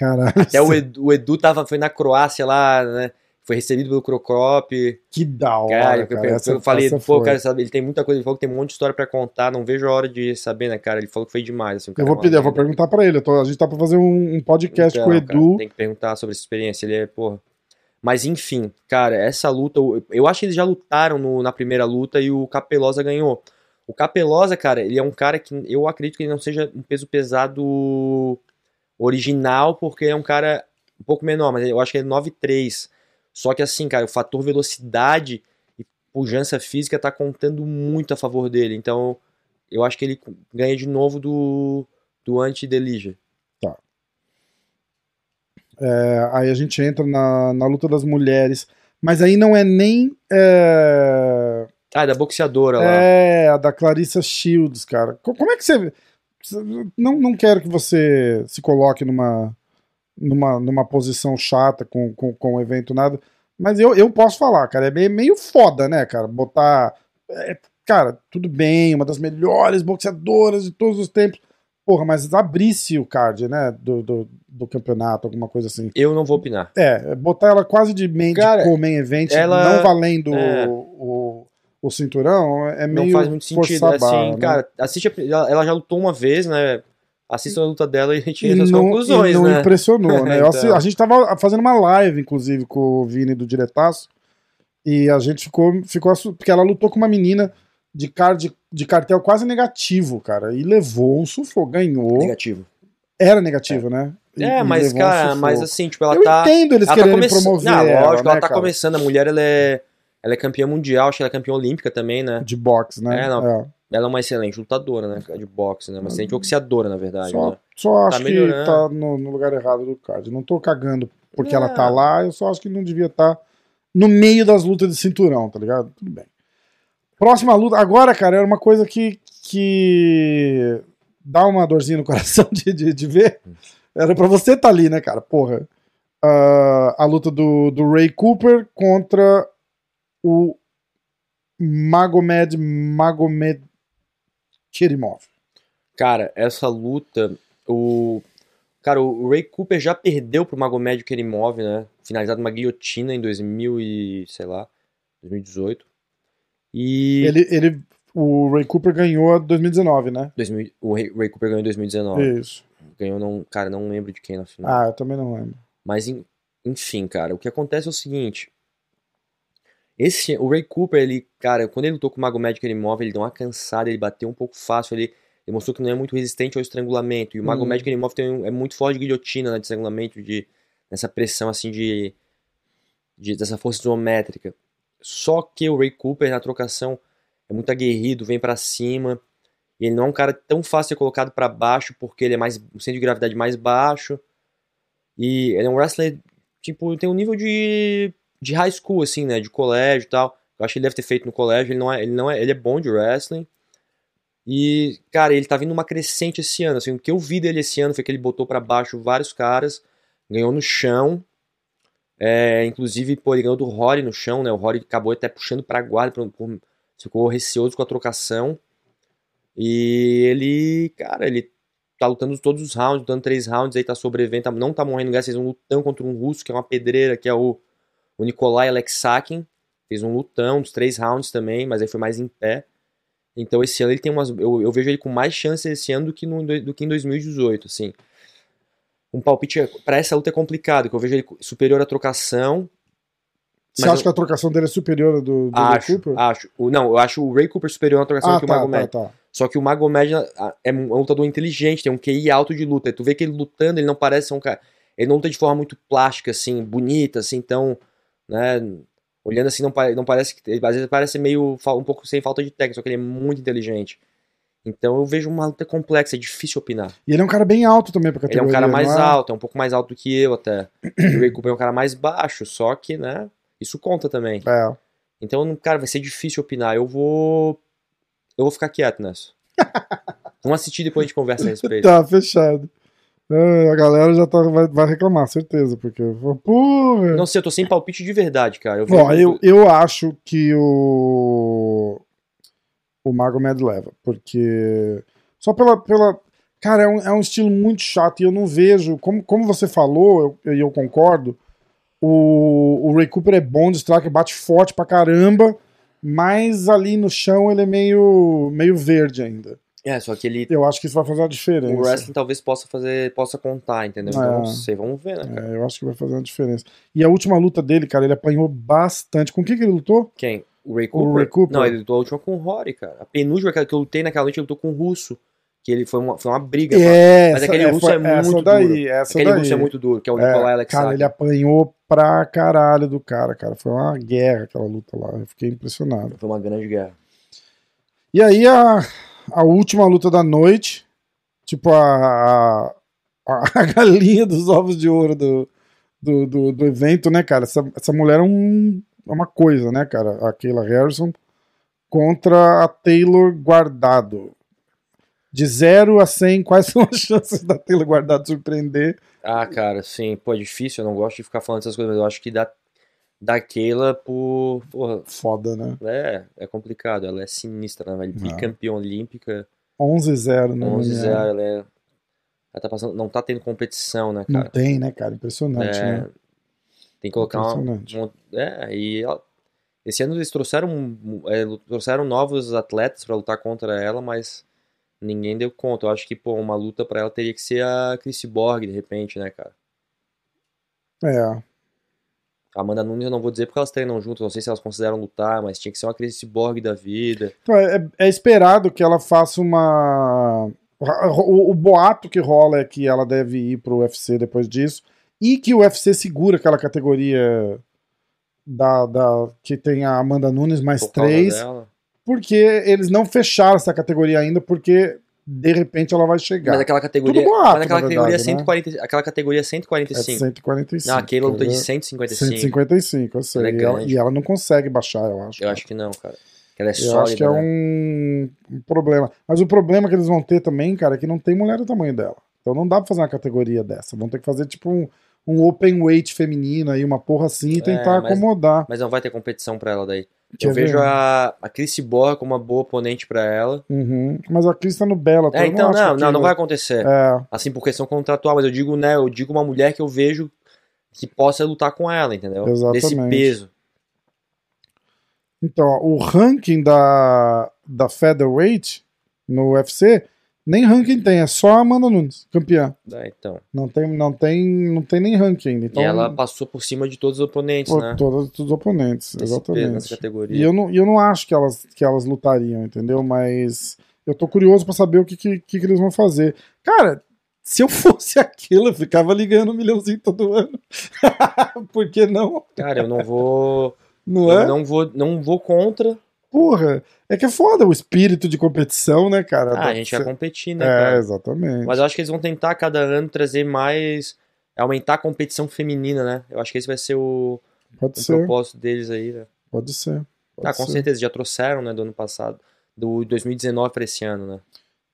A: Caralho,
B: Até o Edu, o Edu tava, foi na Croácia lá, né? Foi recebido pelo Crocop.
A: que da hora,
B: Cara,
A: cara.
B: eu, eu-
A: Essa-
B: eu falei, pô,
A: foi.
B: cara, sabe, ele tem muita coisa, ele falou que tem um monte de história pra contar, não vejo a hora de saber, né, cara? Ele falou que foi demais, assim,
A: Eu
B: cara
A: vou
B: é
A: pedir, eu vou perguntar pra ele. tô- a gente tá pra fazer um, um podcast
B: Então,
A: com o
B: cara,
A: Edu.
B: tem que perguntar sobre essa experiência, ele é, porra. Mas enfim, cara, essa luta, eu, eu acho que eles já lutaram no- na primeira luta e o Capelosa ganhou. O Capelosa, cara, ele é um cara que eu acredito que ele não seja um peso pesado original, porque é um cara um pouco menor, mas eu acho que é 9'3". Só que assim, cara, o fator velocidade e pujança física tá contando muito a favor dele. Então, eu acho que ele ganha de novo do, do anti-Delija.
A: É, aí a gente entra na, na luta das mulheres. Mas aí não é nem. É,
B: Ah, da boxeadora lá.
A: é a da Clarissa Shields, cara. Co- Como é que você. Não, não quero que você se coloque numa, numa, numa posição chata com, com, com o evento, nada. Mas eu, eu posso falar, cara. É meio, meio foda, né, cara? Botar. é, cara, tudo bem, uma das melhores boxeadoras de todos os tempos. Porra, mas abrisse o card, né? Do, do, do campeonato, alguma coisa assim.
B: Eu não vou opinar.
A: É, botar ela quase de main,
B: Cara,
A: de co-main event,
B: ela-
A: não valendo
B: é.
A: o, o, o cinturão, é
B: Não
A: meio
B: faz muito sentido.
A: forçar a
B: Assim,
A: barra, né?
B: cara, assiste a- ela, ela já lutou uma vez, né? Assista a luta dela e
A: E
B: tira as
A: não,
B: conclusões,
A: e não
B: né?
A: impressionou, né? Eu
B: Então.
A: A gente tava fazendo uma live, inclusive, com o Vini do Diretaço, e a gente ficou, ficou porque ela lutou com uma menina de, car, de, de cartel quase negativo, cara, e levou um sufoco, ganhou,
B: Negativo.
A: era negativo, né? E-
B: É, mas,
A: um
B: cara,
A: sufoco.
B: mas assim, tipo, ela
A: Eu
B: tá.
A: entendo eles
B: Ela tá começando.
A: promover
B: Não,
A: ela,
B: lógico,
A: né,
B: ela tá
A: cara?
B: começando. A mulher, ela é. Ela é campeã mundial, acho que ela é campeã olímpica também, né?
A: De boxe, né?
B: É, não. Ela é uma excelente lutadora, né, de boxe, né? Uma excelente boxeadora, na verdade,
A: Só,
B: né?
A: só
B: Tá
A: acho que
B: melhorando.
A: tá no, no lugar errado do card. Não tô cagando porque
B: É.
A: ela tá lá, eu só acho que não devia estar no meio das lutas de cinturão, tá ligado? Tudo bem. Próxima luta. Agora, cara, era uma coisa que, que dá uma dorzinha no coração de, de, de ver. Era pra você estar ali, né, cara? Porra. Ah, a luta do, do Ray Cooper contra o Magomed Magomed Kerimov.
B: Cara, essa luta, o. Cara, o Ray Cooper já perdeu pro Magomed Kerimov, né? Finalizado uma guilhotina em 2000 e, sei lá, 2018. E
A: Ele, ele, o Ray Cooper ganhou a 2019, né?
B: 2000 o Ray, Ray Cooper ganhou em 2019.
A: Isso.
B: Ganhou, não, cara, não lembro de quem na final.
A: Ah, eu também não lembro.
B: Mas, en- enfim, cara, o que acontece é o seguinte. Esse, o Ray Cooper, ele, cara, quando ele lutou com o Magomed Kerimov, ele deu uma cansada, ele bateu um pouco fácil, ele, ele mostrou que não é muito resistente ao estrangulamento. E o Magomed
A: Uhum.
B: Kerimov tem um- é muito forte de guilhotina, né, de estrangulamento, de, nessa pressão, assim, de, de dessa força isométrica. Só que o Ray Cooper, na trocação, é muito aguerrido, vem pra cima, e ele não é um cara tão fácil de ser colocado pra baixo, porque ele é mais, um centro de gravidade mais baixo, e ele é um wrestler, tipo, tem um nível de, de high school, assim, né? De colégio e tal. Eu acho que ele deve ter feito no colégio. Ele não é, ele não é, ele é bom de wrestling. E, cara, ele tá vindo uma crescente esse ano. Assim, o que eu vi dele esse ano foi que ele botou pra baixo vários caras, ganhou no chão. É, inclusive, pô, ele ganhou do Rory no chão, né? O Rory acabou até puxando pra guarda, ficou receoso com a trocação. E ele, cara, ele tá lutando todos os rounds, lutando três rounds, aí tá sobrevivendo, tá- não tá morrendo lugar, fez um lutão contra um russo, que é uma pedreira, que é o, o Nikolai Alexakin, fez um lutão dos três rounds também, mas aí foi mais em pé. Então esse ano ele tem umas, eu, eu vejo ele com mais chance esse ano do que, no, do que em 2018, assim. Um palpite pra essa luta é complicado, que eu vejo ele superior à trocação,
A: Você acha
B: eu-
A: que a trocação dele é superior à do, do Ray
B: acho,
A: Cooper?
B: acho. O, não, eu acho o Ray Cooper superior à trocação
A: Ah,
B: que o
A: tá,
B: Magomed.
A: tá, tá.
B: Só que o Magomed ah, é um lutador inteligente, tem um QI alto de luta. Tu vê que ele lutando, ele não parece ser um cara. Ele não luta de forma muito plástica, assim, bonita, assim, então. Né, olhando assim, não, não parece que. Às vezes parece meio. um pouco sem falta de técnica, só que ele é muito inteligente. Então eu vejo uma luta complexa, é difícil opinar.
A: E ele é um cara bem alto também pra
B: Ele é
A: categoria.
B: um cara mais
A: é?
B: alto, é um pouco mais alto do que eu até. E o Ray Cooper é um cara mais baixo, só que, né, isso conta também.
A: É.
B: Então, cara, vai ser difícil opinar. Eu vou. Eu vou ficar quieto nessa. Vamos assistir depois a gente conversa a respeito.
A: Tá, fechado. É, a galera já tá, vai, vai reclamar, certeza, porque. Porra.
B: Não sei, eu tô sem palpite de verdade, cara. Eu
A: Bom,
B: vejo-
A: eu, eu acho que o. O Magomed leva, porque. Só pela. pela cara, é um, é um estilo muito chato e eu não vejo. Como, como você falou, e eu, eu concordo, o, o Ray Cooper é bom de strike, bate forte pra caramba, mas ali no chão ele é meio, meio verde ainda.
B: É, só que ele.
A: Eu acho que isso vai fazer uma
B: O
A: diferença.
B: wrestling talvez possa fazer. possa contar, entendeu? Então
A: É.
B: não sei, vamos ver, né, cara?
A: É, eu acho que vai fazer uma diferença. E a última luta dele, cara, ele apanhou bastante. Com quem que ele lutou?
B: Quem? O Ray
A: O
B: Cooper?
A: Ray Cooper.
B: Não, ele lutou a última com o Rory, cara. A penúltima que eu lutei naquela noite, ele lutou com o russo. Que ele foi uma, foi uma briga.
A: É,
B: Mas
A: essa-
B: aquele russo
A: foi-
B: é muito
A: essa daí,
B: duro.
A: Essa
B: Aquele
A: daí.
B: russo é muito duro, que é o
A: É,
B: Nikolai Alexander.
A: Cara, ele apanhou pra caralho do cara, cara. Foi uma guerra aquela luta lá. Eu fiquei impressionado.
B: Foi uma grande guerra.
A: E aí a, a última luta da noite, tipo a, a, a galinha dos ovos de ouro do, do, do, do evento, né, cara? Essa, essa mulher é, um, é uma coisa, né, cara? A Kayla Harrison contra a Taylor Guardado. De 0 a 100, quais são as chances da Taylor Guardado surpreender?
B: Ah, cara, sim, pô, é difícil, eu não gosto de ficar falando essas coisas, mas eu acho que da, da Keila por. Porra,
A: Foda, né?
B: é, é complicado, ela é sinistra, né, velho? Bicampeã olímpica,
A: 11-0, né?
B: 11-0,
A: mulher?
B: ela é. Ela tá passando, não tá tendo competição, né,
A: Não
B: cara?
A: tem, né, cara? Impressionante,
B: É,
A: né?
B: Tem que colocar uma,
A: Impressionante.
B: uma- É, e ela- esse ano eles trouxeram, é, trouxeram novos atletas pra lutar contra ela, mas ninguém deu conta. Eu acho que, pô, uma luta pra ela teria que ser a Chris Borg, de repente, né, cara?
A: É.
B: A Amanda Nunes eu não vou dizer porque elas treinam juntas, não sei se elas consideram lutar, mas tinha que ser uma Chris Borg da vida.
A: Então, é, é esperado que ela faça uma. O, o boato que rola é que ela deve ir pro UFC depois disso. E que o UFC segura aquela categoria da, da que tem a Amanda Nunes mais
B: por
A: três. porque eles não fecharam essa categoria ainda, porque de repente ela vai chegar.
B: Mas aquela categoria.
A: Tudo boato,
B: mas aquela
A: na
B: categoria,
A: verdade, né?
B: 140, aquela categoria
A: É de
B: 145.
A: 145.
B: Não, a Keila luta de
A: né?
B: 155.
A: 155, eu sei.
B: Ela é
A: e, ela, e ela não consegue baixar, eu acho.
B: Eu acho que não, cara. Ela é
A: Eu
B: sólida.
A: acho que é
B: né?
A: um, um problema. Mas o problema que eles vão ter também, cara, é que não tem mulher do tamanho dela. Então não dá pra fazer uma categoria dessa. Vão ter que fazer tipo um, um open weight feminino aí, uma porra assim, e tentar
B: É, mas-
A: acomodar.
B: Mas não vai ter competição pra ela daí. Eu vejo
A: ver?
B: a, a Chris Borra como uma boa oponente pra ela.
A: Uhum. Mas a Cris tá no Bela.
B: É, então, não, não, não vai
A: acontecer. É,
B: Assim, por questão contratual, mas eu digo, né, eu digo uma mulher que eu vejo que possa lutar com ela, entendeu? Desse
A: Exatamente.
B: peso.
A: então, ó, o ranking da, da Featherweight no UFC, nem ranking tem, é só a Amanda Nunes, campeã.
B: É, então.
A: Não tem, não tem, não tem nem ranking ainda. Então,
B: e ela passou por cima de todos os oponentes,
A: por
B: né?
A: todos os oponentes,
B: nessa
A: exatamente.
B: categoria.
A: E eu não, eu não acho que elas, que elas lutariam, entendeu? Mas eu tô curioso pra saber o que, que, que que eles vão fazer. Cara, se eu fosse aquilo, eu ficava ligando um milhãozinho todo ano. Por que não?
B: Cara, eu não vou.
A: Não
B: eu
A: é?
B: não vou, não vou contra.
A: Porra, é que é foda o espírito de competição, né, cara?
B: Ah, a gente vai competir, né,
A: É,
B: cara?
A: exatamente.
B: Mas eu acho que eles vão tentar cada ano trazer mais. aumentar a competição feminina, né? Eu acho que esse vai ser o,
A: Pode
B: o
A: ser,
B: propósito deles aí, né?
A: pode ser. pode
B: Ah, com
A: ser.
B: certeza, já trouxeram, né, do ano passado. Do 2019 pra esse ano, né?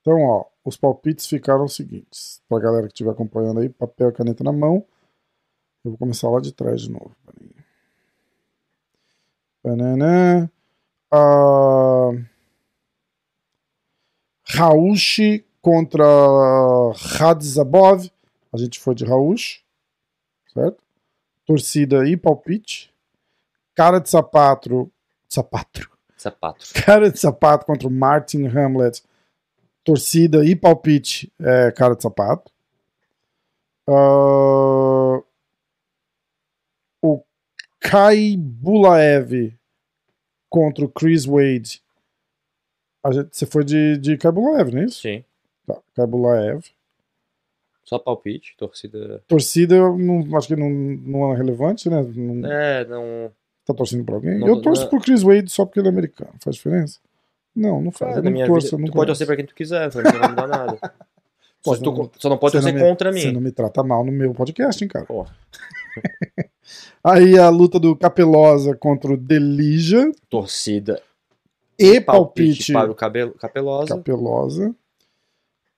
A: Então, ó, os palpites ficaram os seguintes. Pra galera que estiver acompanhando aí, papel e caneta na mão. Eu vou começar lá de trás de novo. peraí. Raushi contra Radzabov. A gente foi de Raushi, certo? Torcida e palpite. Cara de sapato. Sapato.
B: Sapato.
A: Cara de sapato contra Martin Hamlet. Torcida e palpite é cara de sapato. Ah, o Kai Bulaev contra o Chris Wade. Gente, você foi de, de Kai Bulaev, não é isso?
B: Sim.
A: Tá, Kai Bulaev.
B: Só palpite, torcida.
A: Torcida, eu não, acho que não, não é relevante, né? Não,
B: É, não.
A: Tá torcendo pra alguém?
B: Não,
A: eu torço
B: não-
A: pro Chris Wade só porque ele é americano. Faz diferença? Não, não faz.
B: Cara,
A: eu não torço,
B: vida,
A: eu não
B: tu pode torcer pra quem tu quiser, não vai mudar nada. Só,
A: Pode
B: se tu-
A: não-
B: só não pode
A: Você
B: torcer
A: me-
B: contra
A: Você
B: mim.
A: não me trata mal no meu podcast, hein, cara?
B: Pô.
A: Aí a luta do Capelosa contra o Delija
B: Torcida
A: e palpite
B: palpite para o cabelo, Capelosa.
A: Capelosa.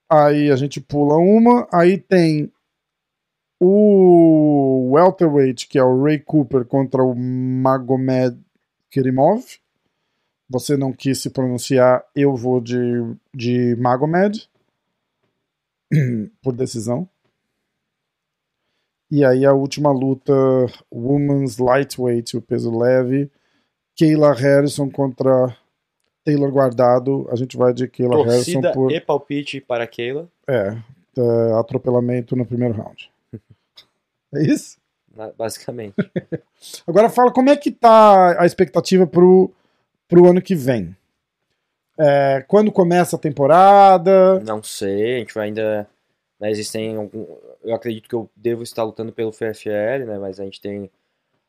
A: Aí a gente pula uma. Aí tem o welterweight, que é o Ray Cooper contra o Magomed Kerimov. Você não quis se pronunciar, eu vou de, de Magomed. Por decisão. E aí a última luta, Women's Lightweight, o peso leve. Kayla Harrison contra Taylor Guardado. A gente vai de Kayla Harrison
B: Torcida
A: por
B: e palpite para Keila.
A: é, é, atropelamento no primeiro round. É isso?
B: Basicamente.
A: Agora fala como é que tá a expectativa pro, pro ano que vem. É, quando começa a temporada?
B: Não sei, a gente vai ainda. Né, existem algum, eu acredito que eu devo estar lutando pelo PFL, né? Mas a gente tem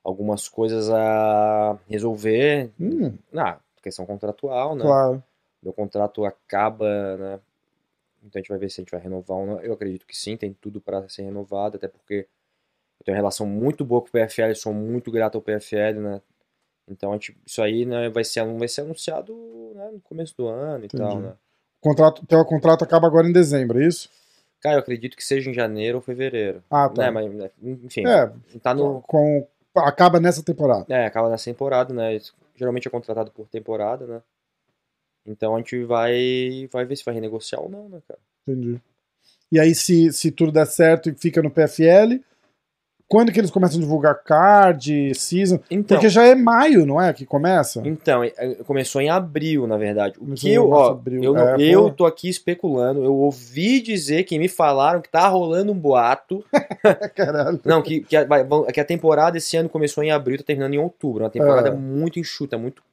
B: algumas coisas a resolver.
A: Hum,
B: Na questão contratual, né?
A: claro.
B: Meu contrato acaba, né? Então a gente vai ver se a gente vai renovar ou não. Eu acredito que sim, tem tudo para ser renovado, até porque eu tenho uma relação muito boa com o PFL, sou muito grato ao PFL, né? Então a gente, isso aí né, vai, ser, vai ser anunciado né, no começo do ano e
A: Entendi.
B: tal, né?
A: O contrato, teu contrato acaba agora em dezembro, é isso?
B: Cara, eu acredito que seja em janeiro ou fevereiro.
A: Ah, tá.
B: Né, mas, né, enfim,
A: É,
B: tá no.
A: com, acaba nessa temporada.
B: É, acaba nessa temporada, né? Isso Geralmente é contratado por temporada, né? Então a gente vai, vai ver se vai renegociar ou não, né, cara?
A: Entendi. E aí, se, se tudo der certo e fica no PFL, quando que eles começam a divulgar card, season?
B: Então,
A: Porque já é maio, não é? Que começa?
B: Então, é, é, começou em abril, na verdade. O
A: Começou
B: que eu, ó,
A: abril.
B: eu,
A: É,
B: eu
A: pô.
B: tô aqui especulando, eu ouvi dizer que me falaram que tá rolando um boato.
A: Caralho.
B: Não, que, que, a, que a temporada esse ano começou em abril, tá terminando em outubro. Uma temporada
A: É.
B: muito enxuta, muito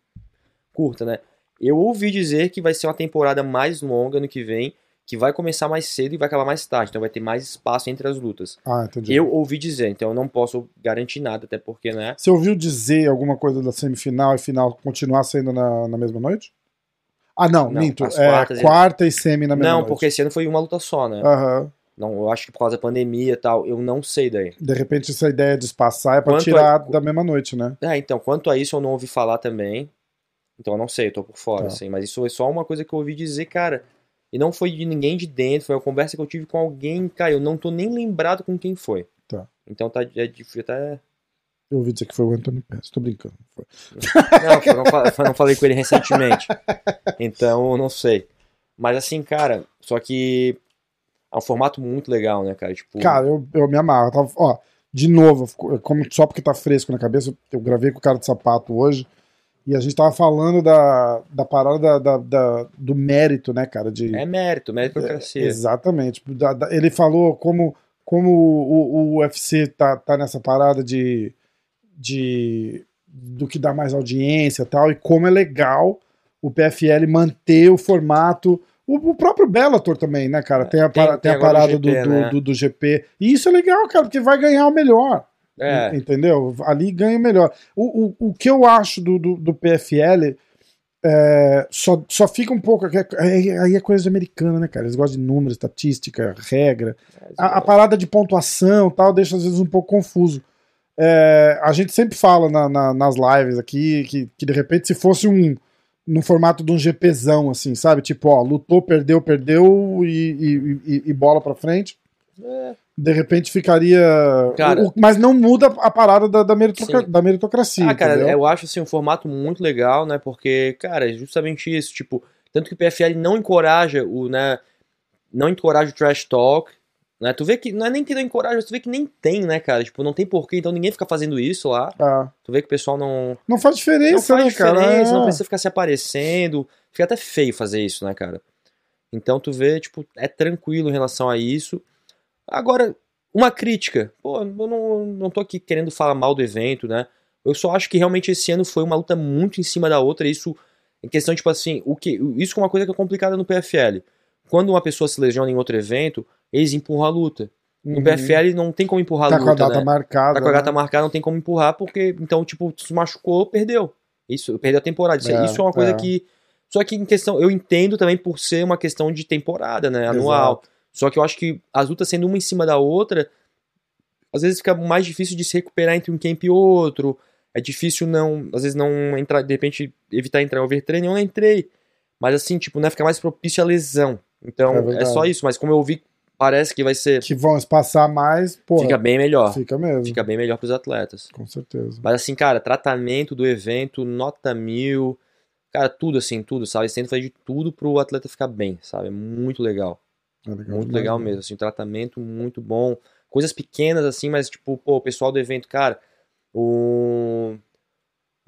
B: curta, né? Eu ouvi dizer que vai ser uma temporada mais longa no que vem, que vai começar mais cedo e vai acabar mais tarde, então vai ter mais espaço entre as lutas.
A: Ah, entendi.
B: Eu ouvi dizer, então eu não posso garantir nada, até porque, né?
A: Você ouviu dizer alguma coisa da semifinal e final continuar sendo na, na mesma noite? Ah, não,
B: Não,
A: minto. É,
B: e-
A: quarta e semi na mesma
B: Não,
A: noite.
B: porque esse ano foi uma luta só, né?
A: Aham.
B: Não, eu acho que por causa da pandemia e tal, eu não sei daí.
A: De repente, essa ideia de espaçar é pra
B: Quanto
A: tirar
B: a-
A: da mesma noite, né?
B: É, então, quanto a isso eu não ouvi falar também. Então eu não sei, eu tô por fora,
A: Tá.
B: assim. Mas isso foi só uma coisa que eu ouvi dizer, cara. E não foi de ninguém de dentro, foi uma conversa que eu tive com alguém, cara. Eu não tô nem lembrado com quem foi.
A: Tá.
B: Então tá é difícil até.
A: Eu ouvi dizer que foi o Antônio Pérez. Tô brincando. Foi.
B: Não, não, não falei com ele recentemente. Então não sei. Mas assim, cara, só que é um formato muito legal, né, cara? Tipo,
A: Cara, eu, eu me amarro. Eu tava- ó, de novo, como, só porque tá fresco na cabeça, eu gravei com o cara de sapato hoje. E a gente tava falando da, da parada da, da- da- do mérito, né, cara? De,
B: é mérito, meritocracia.
A: Exatamente. Tipo, da- da- ele falou como, como o, o UFC tá, tá nessa parada de, de do que dá mais audiência e tal, e como é legal o PFL manter o formato. O, o próprio Bellator também, né, cara? Tem a,
B: Tem-
A: tem a parada
B: GP,
A: do, do,
B: né?
A: do, do GP. E isso é legal, cara, porque vai ganhar o melhor.
B: É,
A: Entendeu? Ali ganha melhor. O, o, o que eu acho do, do, do PFL é, só, só fica um pouco. Aí aí é coisa de americano, né, cara? Eles gostam de números, estatística, regra. A, a parada de pontuação tal deixa às vezes um pouco confuso. É, a gente sempre fala na- na- nas lives aqui que, que de repente se fosse um no formato de um GPzão, assim, sabe? Tipo, ó, lutou, perdeu, perdeu e, e- e- e bola pra frente.
B: É.
A: De repente ficaria.
B: Cara-
A: o- mas não muda a parada da, da, da meritocracia.
B: Ah, cara,
A: entendeu?
B: eu acho assim um formato muito legal, né? Porque, cara, é justamente isso, tipo, tanto que o PFL não encoraja o, né, não encoraja o trash talk, né? Tu vê que não é nem que não encoraja, tu vê que nem tem, né, cara? Tipo, não tem porquê, então ninguém fica fazendo isso lá.
A: Ah,
B: Tu vê que o pessoal não
A: não faz
B: não
A: diferença,
B: faz
A: né, cara?
B: diferença, não
A: É.
B: precisa ficar se aparecendo. Fica até feio fazer isso, né, cara? Então tu vê, tipo, é tranquilo em relação a isso. Agora, uma crítica. Pô, eu não, não tô aqui querendo falar mal do evento, né? Eu só acho que realmente esse ano foi uma luta muito em cima da outra. Isso, em questão, tipo assim, o que, isso é uma coisa que é complicada no PFL. Quando uma pessoa se lesiona em outro evento, eles empurram a luta. No
A: Uhum.
B: PFL não tem como empurrar
A: Tá
B: a
A: com a
B: luta,
A: data
B: né?
A: marcada.
B: Tá com a
A: né?
B: gata marcada, não tem como empurrar, porque, então, tipo, se machucou, perdeu. Isso, perdeu a temporada. Isso é,
A: É,
B: isso é uma coisa
A: é.
B: que. Só que em questão, eu entendo também por ser uma questão de temporada, né? Anual.
A: Exato.
B: Só que eu acho que as lutas sendo uma em cima da outra, às vezes fica mais difícil de se recuperar entre um camp e outro. É difícil não, às vezes não entrar, de repente evitar entrar em overtraining. Eu não entrei. Mas assim, tipo, né, fica mais propício à lesão.
A: É
B: Então, é,
A: verdade.
B: só isso. Mas como eu vi, parece que vai ser.
A: Que vão espaçar mais, pô.
B: Fica bem melhor.
A: Fica mesmo.
B: Fica bem melhor pros atletas.
A: Com certeza.
B: Mas assim, cara, tratamento do evento, nota mil. Cara, tudo assim, tudo, sabe? Tentam fazer de tudo pro atleta ficar bem, sabe? É muito legal.
A: É legal
B: Muito legal
A: né?
B: mesmo, assim, tratamento muito bom. Coisas pequenas, assim, mas, tipo, pô, o pessoal do evento, cara, o...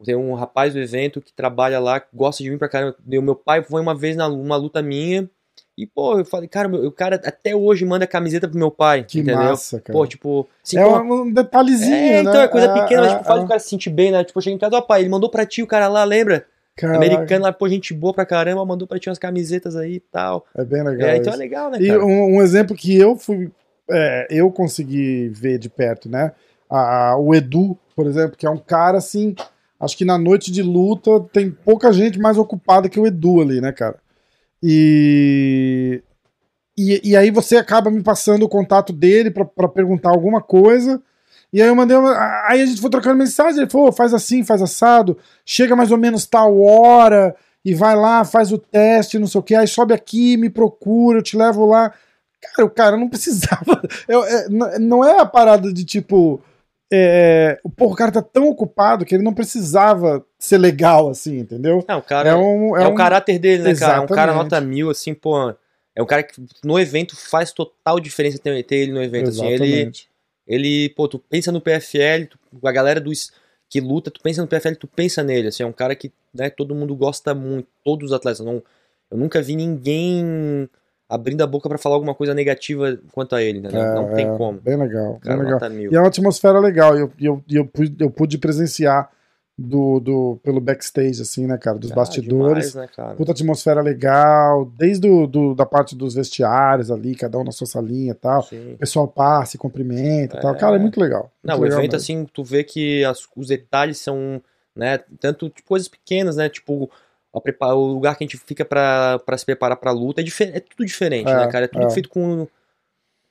B: Tem um rapaz do evento que trabalha lá, gosta de mim pra caramba. O meu pai foi uma vez numa luta minha. E, pô, eu falei, cara, meu- o cara até hoje manda camiseta pro meu pai,
A: Que
B: entendeu?
A: massa, cara.
B: Pô, tipo, assim,
A: é
B: pô,
A: um detalhezinho,
B: é,
A: né?
B: então, é coisa pequena, mas
A: é,
B: tipo, faz
A: é.
B: o cara se sentir bem, né? Tipo, eu cheguei em casa, ó, pai, ele mandou pra ti o cara lá, lembra?
A: Caraca,
B: Americano lá, pô, gente boa pra caramba, mandou pra ti umas camisetas aí e tal.
A: É bem legal.
B: É, então é legal, né,
A: E
B: cara?
A: um, um exemplo que eu fui. é, eu consegui ver de perto, né? A- o Edu, por exemplo, que é um cara assim. Acho que na noite de luta tem pouca gente mais ocupada que o Edu ali, né, cara? E. E, e aí você acaba me passando o contato dele pra perguntar alguma coisa. E aí eu mandei uma, Aí a gente foi trocando mensagem, ele falou, faz assim, faz assado, chega mais ou menos tal hora, e vai lá, faz o teste, não sei o que, aí sobe aqui, me procura, eu te levo lá. Cara, o cara não precisava. Eu- é, não é a parada de tipo. É, porra, o cara tá tão ocupado que ele não precisava ser legal assim, entendeu?
B: Não, o cara
A: É um.
B: é,
A: É
B: o
A: um
B: caráter dele, né, cara? É um cara
A: Exatamente.
B: nota mil, assim, pô. É um cara que no evento faz total diferença ter, ele no evento, assim. Ele,
A: Exatamente.
B: Ele, pô, tu pensa no PFL, tu- a galera dos que luta, tu pensa no PFL, tu pensa nele, assim, é um cara que, né, todo mundo gosta muito, todos os atletas, não, eu nunca vi ninguém abrindo a boca pra falar alguma coisa negativa quanto a ele, entendeu?
A: É,
B: não tem
A: é,
B: como.
A: Bem legal,
B: Cara,
A: bem legal. E é uma atmosfera legal. E eu, eu, eu, eu pude presenciar do, do, pelo backstage, assim, né, cara? Dos
B: Ah,
A: bastidores.
B: demais, né?
A: Puta atmosfera legal, desde do, do- da parte dos vestiários ali, cada um na sua salinha e tal.
B: Sim.
A: O pessoal passa, se cumprimenta e tal. Cara, é muito legal.
B: Não,
A: muito
B: o
A: legal
B: evento,
A: mesmo.
B: assim, tu vê que as- os detalhes são, né, tanto coisas pequenas, né, tipo, o lugar que a gente fica pra, pra se preparar pra luta é, é tudo diferente,
A: É,
B: né, cara? É tudo
A: é.
B: feito com,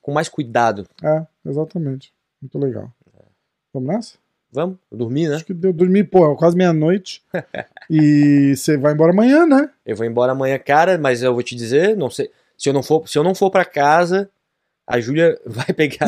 B: com mais cuidado.
A: É, exatamente. Muito legal. Vamos nessa?
B: Vamos? Dormir, né?
A: Acho que deu dormir, pô, é quase meia-noite. e você vai embora amanhã, né?
B: Eu vou embora amanhã, cara, mas eu vou te dizer, não sei. Se eu não for, se eu não for para casa, a Júlia vai pegar.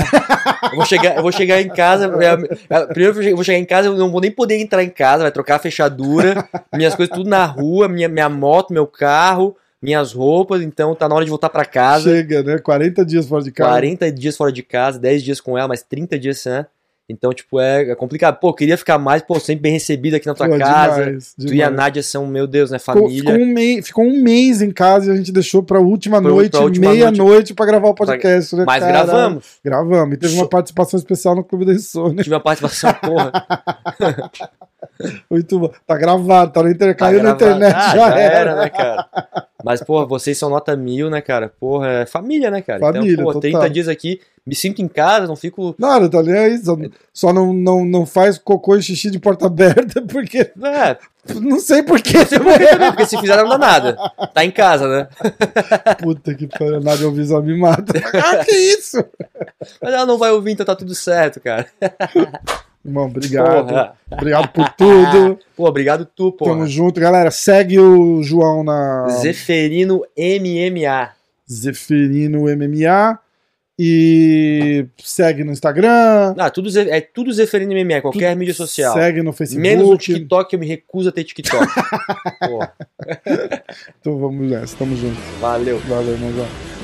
B: eu vou chegar, eu vou chegar em casa. é, é, Primeiro eu vou chegar em casa, eu não vou nem poder entrar em casa, vai trocar a fechadura, minhas coisas tudo na rua, minha, minha moto, meu carro, minhas roupas, então tá na hora de voltar para casa.
A: Chega, né? 40 dias fora de casa.
B: 40 dias fora de casa, 10 dias com ela, mais 30 dias sem. Então, tipo, é, é complicado. Pô, queria ficar mais, pô, sempre bem recebido aqui na tua
A: Pô,
B: casa.
A: demais,
B: Tu e a
A: demais.
B: Nádia são, meu Deus, né,
A: Ficou,
B: família.
A: ficou um mês, ficou um mês em casa e a gente deixou pra última noite, meia-noite, pra gravar o podcast. né,
B: Mas
A: cara?
B: gravamos.
A: Gravamos. E teve uma participação especial no Clube da Insônia.
B: Tive uma participação, porra.
A: Muito bom. Tá gravado, tá na internet.
B: Tá
A: Caiu na internet,
B: Ah,
A: já, era.
B: né, cara? Mas, porra, vocês são nota mil, né, cara? Porra, é família, né, cara?
A: Família,
B: então, pô,
A: total.
B: 30 dias aqui, me sinto em casa, não fico.
A: Não, não tá aí. Só, só não, não, não faz cocô e xixi de porta aberta, porque.
B: É,
A: Não sei porquê.
B: também, porque se fizer não dá nada. Tá em casa, né?
A: Puta que pariu, nada eu visual me mata. ah, que isso?
B: Mas ela não vai ouvir, então tá tudo certo, cara.
A: Irmão, obrigado.
B: Porra.
A: Obrigado por tudo.
B: Pô, obrigado tu,
A: Tamo
B: porra.
A: junto, galera. Segue o João na
B: Zeferino MMA.
A: Zeferino MMA. E segue no Instagram.
B: Ah, tudo, é tudo Zeferino MMA, qualquer mídia social.
A: Segue no Facebook.
B: Menos o TikTok, eu me recuso a ter TikTok.
A: Então vamos nessa. Tamo junto.
B: valeu.
A: Valeu, irmãozão.